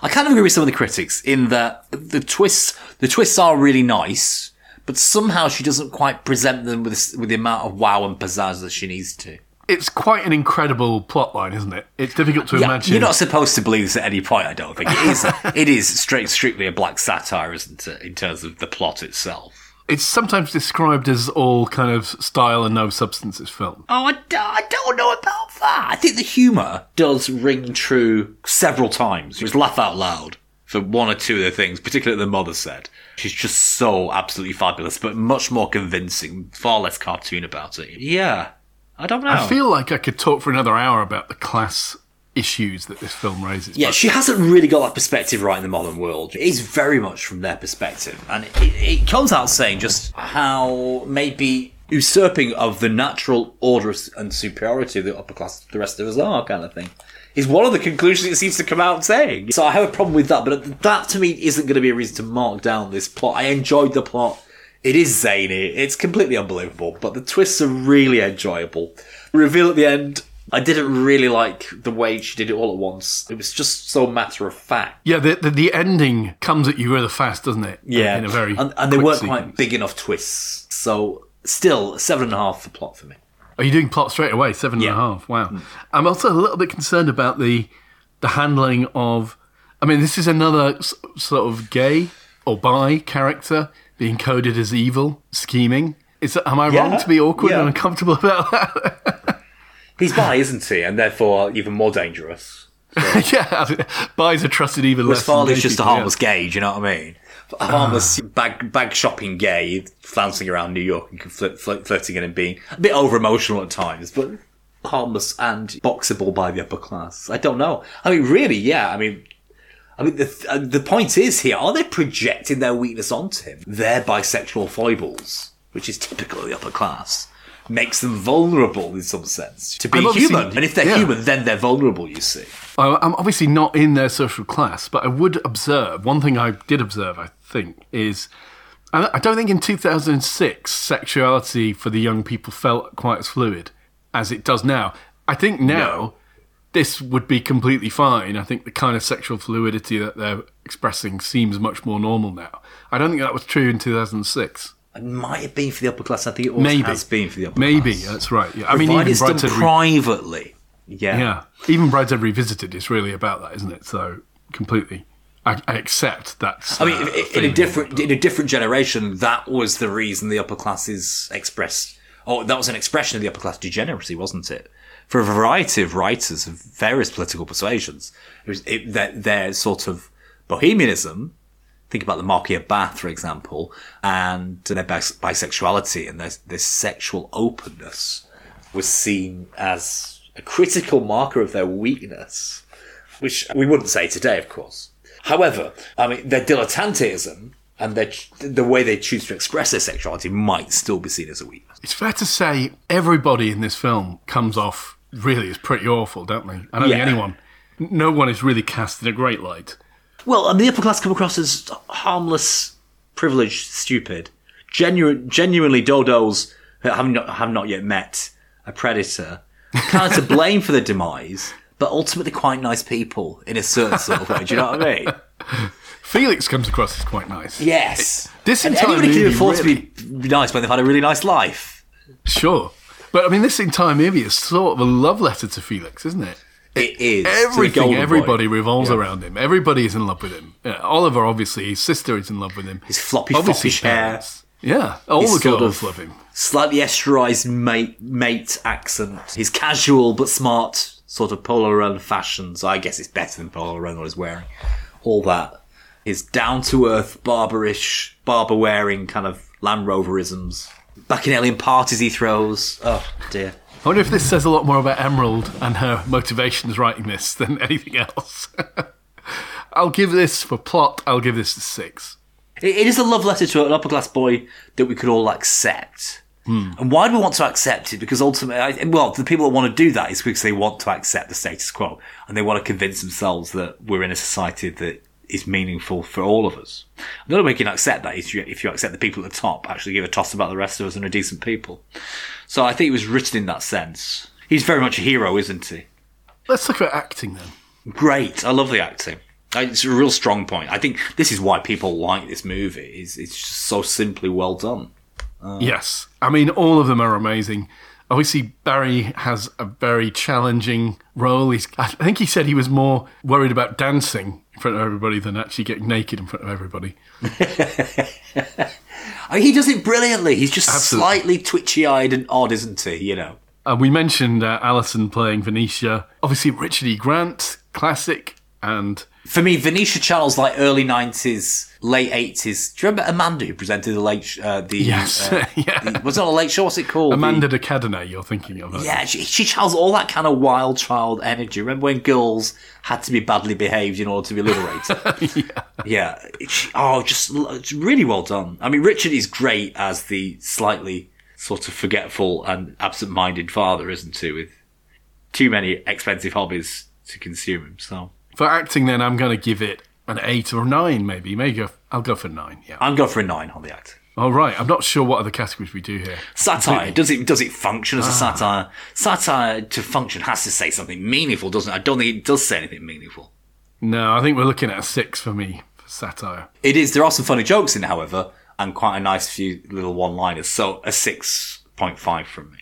[SPEAKER 3] I kind of agree with some of the critics in that the twists the twists are really nice, but somehow she doesn't quite present them with with the amount of wow and pizzazz that she needs to.
[SPEAKER 2] It's quite an incredible plotline, isn't it? It's difficult to
[SPEAKER 3] Yeah,
[SPEAKER 2] imagine.
[SPEAKER 3] you're not supposed to believe this at any point. I don't think it is. it is straight, strictly a black satire, isn't it? In terms of the plot itself.
[SPEAKER 2] It's sometimes described as all kind of style and no substances film.
[SPEAKER 3] Oh, I, d- I don't know about that. I think the humour does ring true several times. You just laugh out loud for one or two of the things, particularly the mother said. She's just so absolutely fabulous, but much more convincing, far less cartoon about it. Yeah. I don't know.
[SPEAKER 2] I feel like I could talk for another hour about the class issues that this film raises.
[SPEAKER 3] Yeah,
[SPEAKER 2] but
[SPEAKER 3] she hasn't really got that perspective right in the modern world. It is very much from their perspective. And it, it comes out saying just how maybe usurping of the natural order and superiority of the upper class the rest of us are, kind of thing. is one of the conclusions it seems to come out saying. So I have a problem with that, but that to me isn't going to be a reason to mark down this plot. I enjoyed the plot. It is zany. It's completely unbelievable, but the twists are really enjoyable. Reveal at the end. I didn't really like the way she did it all at once. It was just so matter of fact.
[SPEAKER 2] Yeah, the, the the ending comes at you rather fast, doesn't it?
[SPEAKER 3] Yeah,
[SPEAKER 2] in a very
[SPEAKER 3] and, and they weren't
[SPEAKER 2] sequence.
[SPEAKER 3] quite big enough twists. So still seven and a half for plot for me.
[SPEAKER 2] Are you doing plot straight away? Seven and a half. Wow. Hmm. I'm also a little bit concerned about the the handling of. I mean, this is another s- sort of gay or bi character being coded as evil, scheming. Is am I wrong to be awkward
[SPEAKER 3] Yeah.
[SPEAKER 2] and uncomfortable about that?
[SPEAKER 3] He's bi, isn't he? And therefore even more dangerous.
[SPEAKER 2] yeah, bi's a trusted even less.
[SPEAKER 3] Whereas
[SPEAKER 2] than Farleigh's
[SPEAKER 3] just a
[SPEAKER 2] people, yeah.
[SPEAKER 3] harmless gay, do you know what I mean? A harmless ah. bag, bag shopping gay, flouncing around New York and flirt, flirt, flirting and being a bit over emotional at times, but harmless and boxable by the upper class. I don't know. I mean, really, yeah. I mean, I mean, the uh, the point is here: are they projecting their weakness onto him? Their bisexual foibles, which is typical of the upper class, makes them vulnerable in some sense to be human. And if they're
[SPEAKER 2] yeah.
[SPEAKER 3] human, then they're vulnerable. You see.
[SPEAKER 2] I'm obviously not in their social class, but I would observe one thing I did observe. I think is I I don't think in 2006 sexuality for the young people felt quite as fluid as it does now. I think now this would be completely fine. I think the kind of sexual fluidity that they're expressing seems much more normal now. I don't think that was true in 2006.
[SPEAKER 3] It might have been for the upper class. I think it always
[SPEAKER 2] Maybe
[SPEAKER 3] has been for the upper
[SPEAKER 2] Maybe
[SPEAKER 3] class.
[SPEAKER 2] that's right. Yeah. I mean, even
[SPEAKER 3] it's
[SPEAKER 2] Brideshead Re-
[SPEAKER 3] privately. Yeah.
[SPEAKER 2] yeah, even Brideshead Revisited is really about that, isn't it? So completely, I, I accept that.
[SPEAKER 3] I mean,
[SPEAKER 2] uh,
[SPEAKER 3] in- in a different in a different generation, that was the reason the upper classes expressed. Oh, that was an expression of the upper class degeneracy, wasn't it? For a variety of writers of various political persuasions, it was it, their, their sort of bohemianism. Think about the Marquis of Bath, for example, and their bis- bisexuality and their, their sexual openness was seen as a critical marker of their weakness, which we wouldn't say today, of course. However, I mean, their dilettanteism and their, the way they choose to express their sexuality might still be seen as a weakness.
[SPEAKER 2] It's fair to say everybody in this film comes off really as pretty awful, don't they? I don't
[SPEAKER 3] Yeah.
[SPEAKER 2] think anyone, no one is really cast in a great light.
[SPEAKER 3] Well, and the upper class come across as harmless, privileged, stupid, Genu- genuinely dodos who have not, have not yet met a predator, kind of to blame for the demise, but ultimately quite nice people in a certain sort of way. Do you know what I mean?
[SPEAKER 2] Felix comes across as quite nice.
[SPEAKER 3] Yes.
[SPEAKER 2] This
[SPEAKER 3] and
[SPEAKER 2] entire
[SPEAKER 3] anybody can
[SPEAKER 2] movie
[SPEAKER 3] afford
[SPEAKER 2] really-
[SPEAKER 3] to be nice when they've had a really nice life.
[SPEAKER 2] Sure. But I mean, this entire movie is sort of a love letter to Felix, isn't it?
[SPEAKER 3] It is.
[SPEAKER 2] Everything,
[SPEAKER 3] golden boy.
[SPEAKER 2] everybody revolves around him. Everybody is in love with him. Yeah, Oliver, obviously, his sister is in love with him.
[SPEAKER 3] His floppy,
[SPEAKER 2] obviously,
[SPEAKER 3] foppish hair.
[SPEAKER 2] Yeah, all
[SPEAKER 3] His
[SPEAKER 2] the girls
[SPEAKER 3] of-
[SPEAKER 2] love him.
[SPEAKER 3] slightly esterized mate, mate accent, his casual but smart sort of polo run fashions. I guess it's better than polo run what he's wearing. All that. His down to earth, Barbourish, Barbour wearing kind of Land Roverisms. Alien parties he throws. Oh dear.
[SPEAKER 2] I wonder if this says a lot more about Emerald and her motivations writing this than anything else. I'll give this for plot. I'll give this a six.
[SPEAKER 3] It, it is a love letter to an upper class boy that we could all accept. Hmm. And why do we want to accept it? Because ultimately, I, well, the people that want to do that is because they want to accept the status quo and they want to convince themselves that we're in a society that is meaningful for all of us. The only way you can accept that is if you, accept the people at the top actually give a toss about the rest of us and are decent people. So I think it was written in that sense. He's very much a hero, isn't he?
[SPEAKER 2] Let's look at acting then.
[SPEAKER 3] Great. I love the acting. It's a real strong point. I think this is why people like this movie. Is it's just so simply well done.
[SPEAKER 2] Uh, yes. I mean, all of them are amazing. Obviously, Barry has a very challenging role. He's, I think he said he was more worried about dancing in front of everybody than actually getting naked in front of everybody.
[SPEAKER 3] I mean, he does it brilliantly. He's just
[SPEAKER 2] Absolutely.
[SPEAKER 3] slightly twitchy-eyed and odd, isn't he? You know.
[SPEAKER 2] Uh, we mentioned uh, Alison playing Venetia. Obviously, Richard E. Grant, classic. And
[SPEAKER 3] For me, Venetia channels like early nineties, late eighties. Do you remember Amanda who presented the late? sh- Uh, the
[SPEAKER 2] Yes.
[SPEAKER 3] uh,
[SPEAKER 2] Yeah.
[SPEAKER 3] the- was it a late show? What's it called?
[SPEAKER 2] Amanda
[SPEAKER 3] The-
[SPEAKER 2] de Cadenet, you're thinking of.
[SPEAKER 3] yeah, she, she channels all that kind of wild child energy. Remember when girls had to be badly behaved in order to be liberated? yeah. She, oh, just it's really well done. I mean, Richard is great as the slightly sort of forgetful and absent-minded father, isn't he? With too many expensive hobbies to consume him. So
[SPEAKER 2] For acting, then I'm going to give it an eight or nine, maybe. Maybe I'll go for nine. Yeah.
[SPEAKER 3] I'm going for a nine on the act.
[SPEAKER 2] All right. I'm not sure what other categories we do here.
[SPEAKER 3] Satire does it does it function as a ah. satire? Satire to function has to say something meaningful, doesn't it? I don't think it does say anything meaningful.
[SPEAKER 2] No, I think we're looking at a six for me for satire.
[SPEAKER 3] It is. There are some funny jokes in however, and quite a nice few little one-liners. So a six point five from me.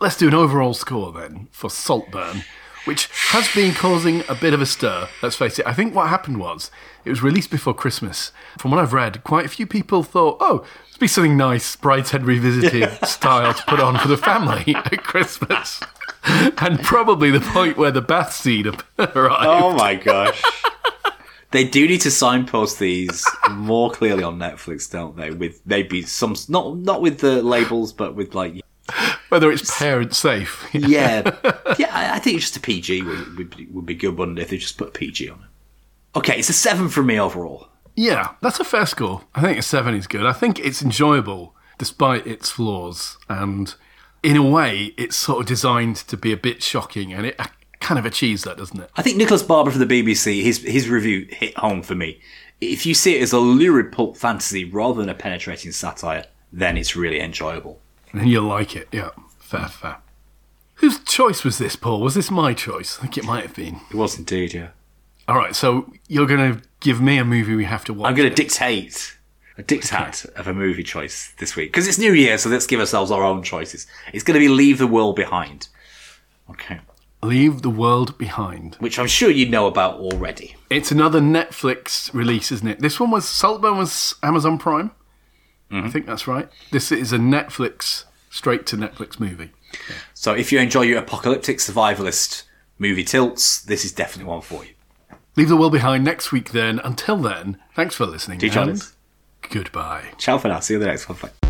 [SPEAKER 2] Let's do an overall score then for Saltburn, which has been causing a bit of a stir. Let's face it. I think what happened was it was released before Christmas. From what I've read, quite a few people thought, oh, it'd be something nice, Brideshead Revisited style to put on for the family at Christmas. And probably the point where the bath scene arrived.
[SPEAKER 3] Oh my gosh. They do need to signpost these more clearly on Netflix, don't they? With maybe some not not with the labels, but with like
[SPEAKER 2] Whether it's parent safe.
[SPEAKER 3] yeah, yeah. I think just a PG would, would, be, would be good, wouldn't it? If they just put a PG on it. Okay, it's a seven for me overall.
[SPEAKER 2] Yeah, that's a fair score. I think a seven is good. I think it's enjoyable despite its flaws, and in a way, it's sort of designed to be a bit shocking, and it uh, kind of achieves that, doesn't it?
[SPEAKER 3] I think Nicholas Barber for the BBC, his his review hit home for me. If you see it as a lurid pulp fantasy rather than a penetrating satire, then it's really enjoyable.
[SPEAKER 2] And you'll like it. Yeah, fair, fair. Whose choice was this, Paul? Was this my choice? I think it might have been.
[SPEAKER 3] It was indeed, yeah.
[SPEAKER 2] All right, so you're going to give me a movie we have to watch.
[SPEAKER 3] I'm going to dictate a dictate of a movie choice this week because it's New Year, so let's give ourselves our own choices. It's going to be Leave the World Behind. Okay,
[SPEAKER 2] Leave the World Behind.
[SPEAKER 3] which I'm sure you know about already.
[SPEAKER 2] It's another Netflix release, isn't it? This one was Saltburn was Amazon Prime. Mm-hmm. I think that's right. This is a Netflix straight to Netflix movie.
[SPEAKER 3] So if you enjoy your apocalyptic survivalist movie tilts, this is definitely one for you.
[SPEAKER 2] Leave the world behind next week. Then, until then, thanks for listening.
[SPEAKER 3] Do join
[SPEAKER 2] and. Goodbye.
[SPEAKER 3] Ciao for now. See you in the next one.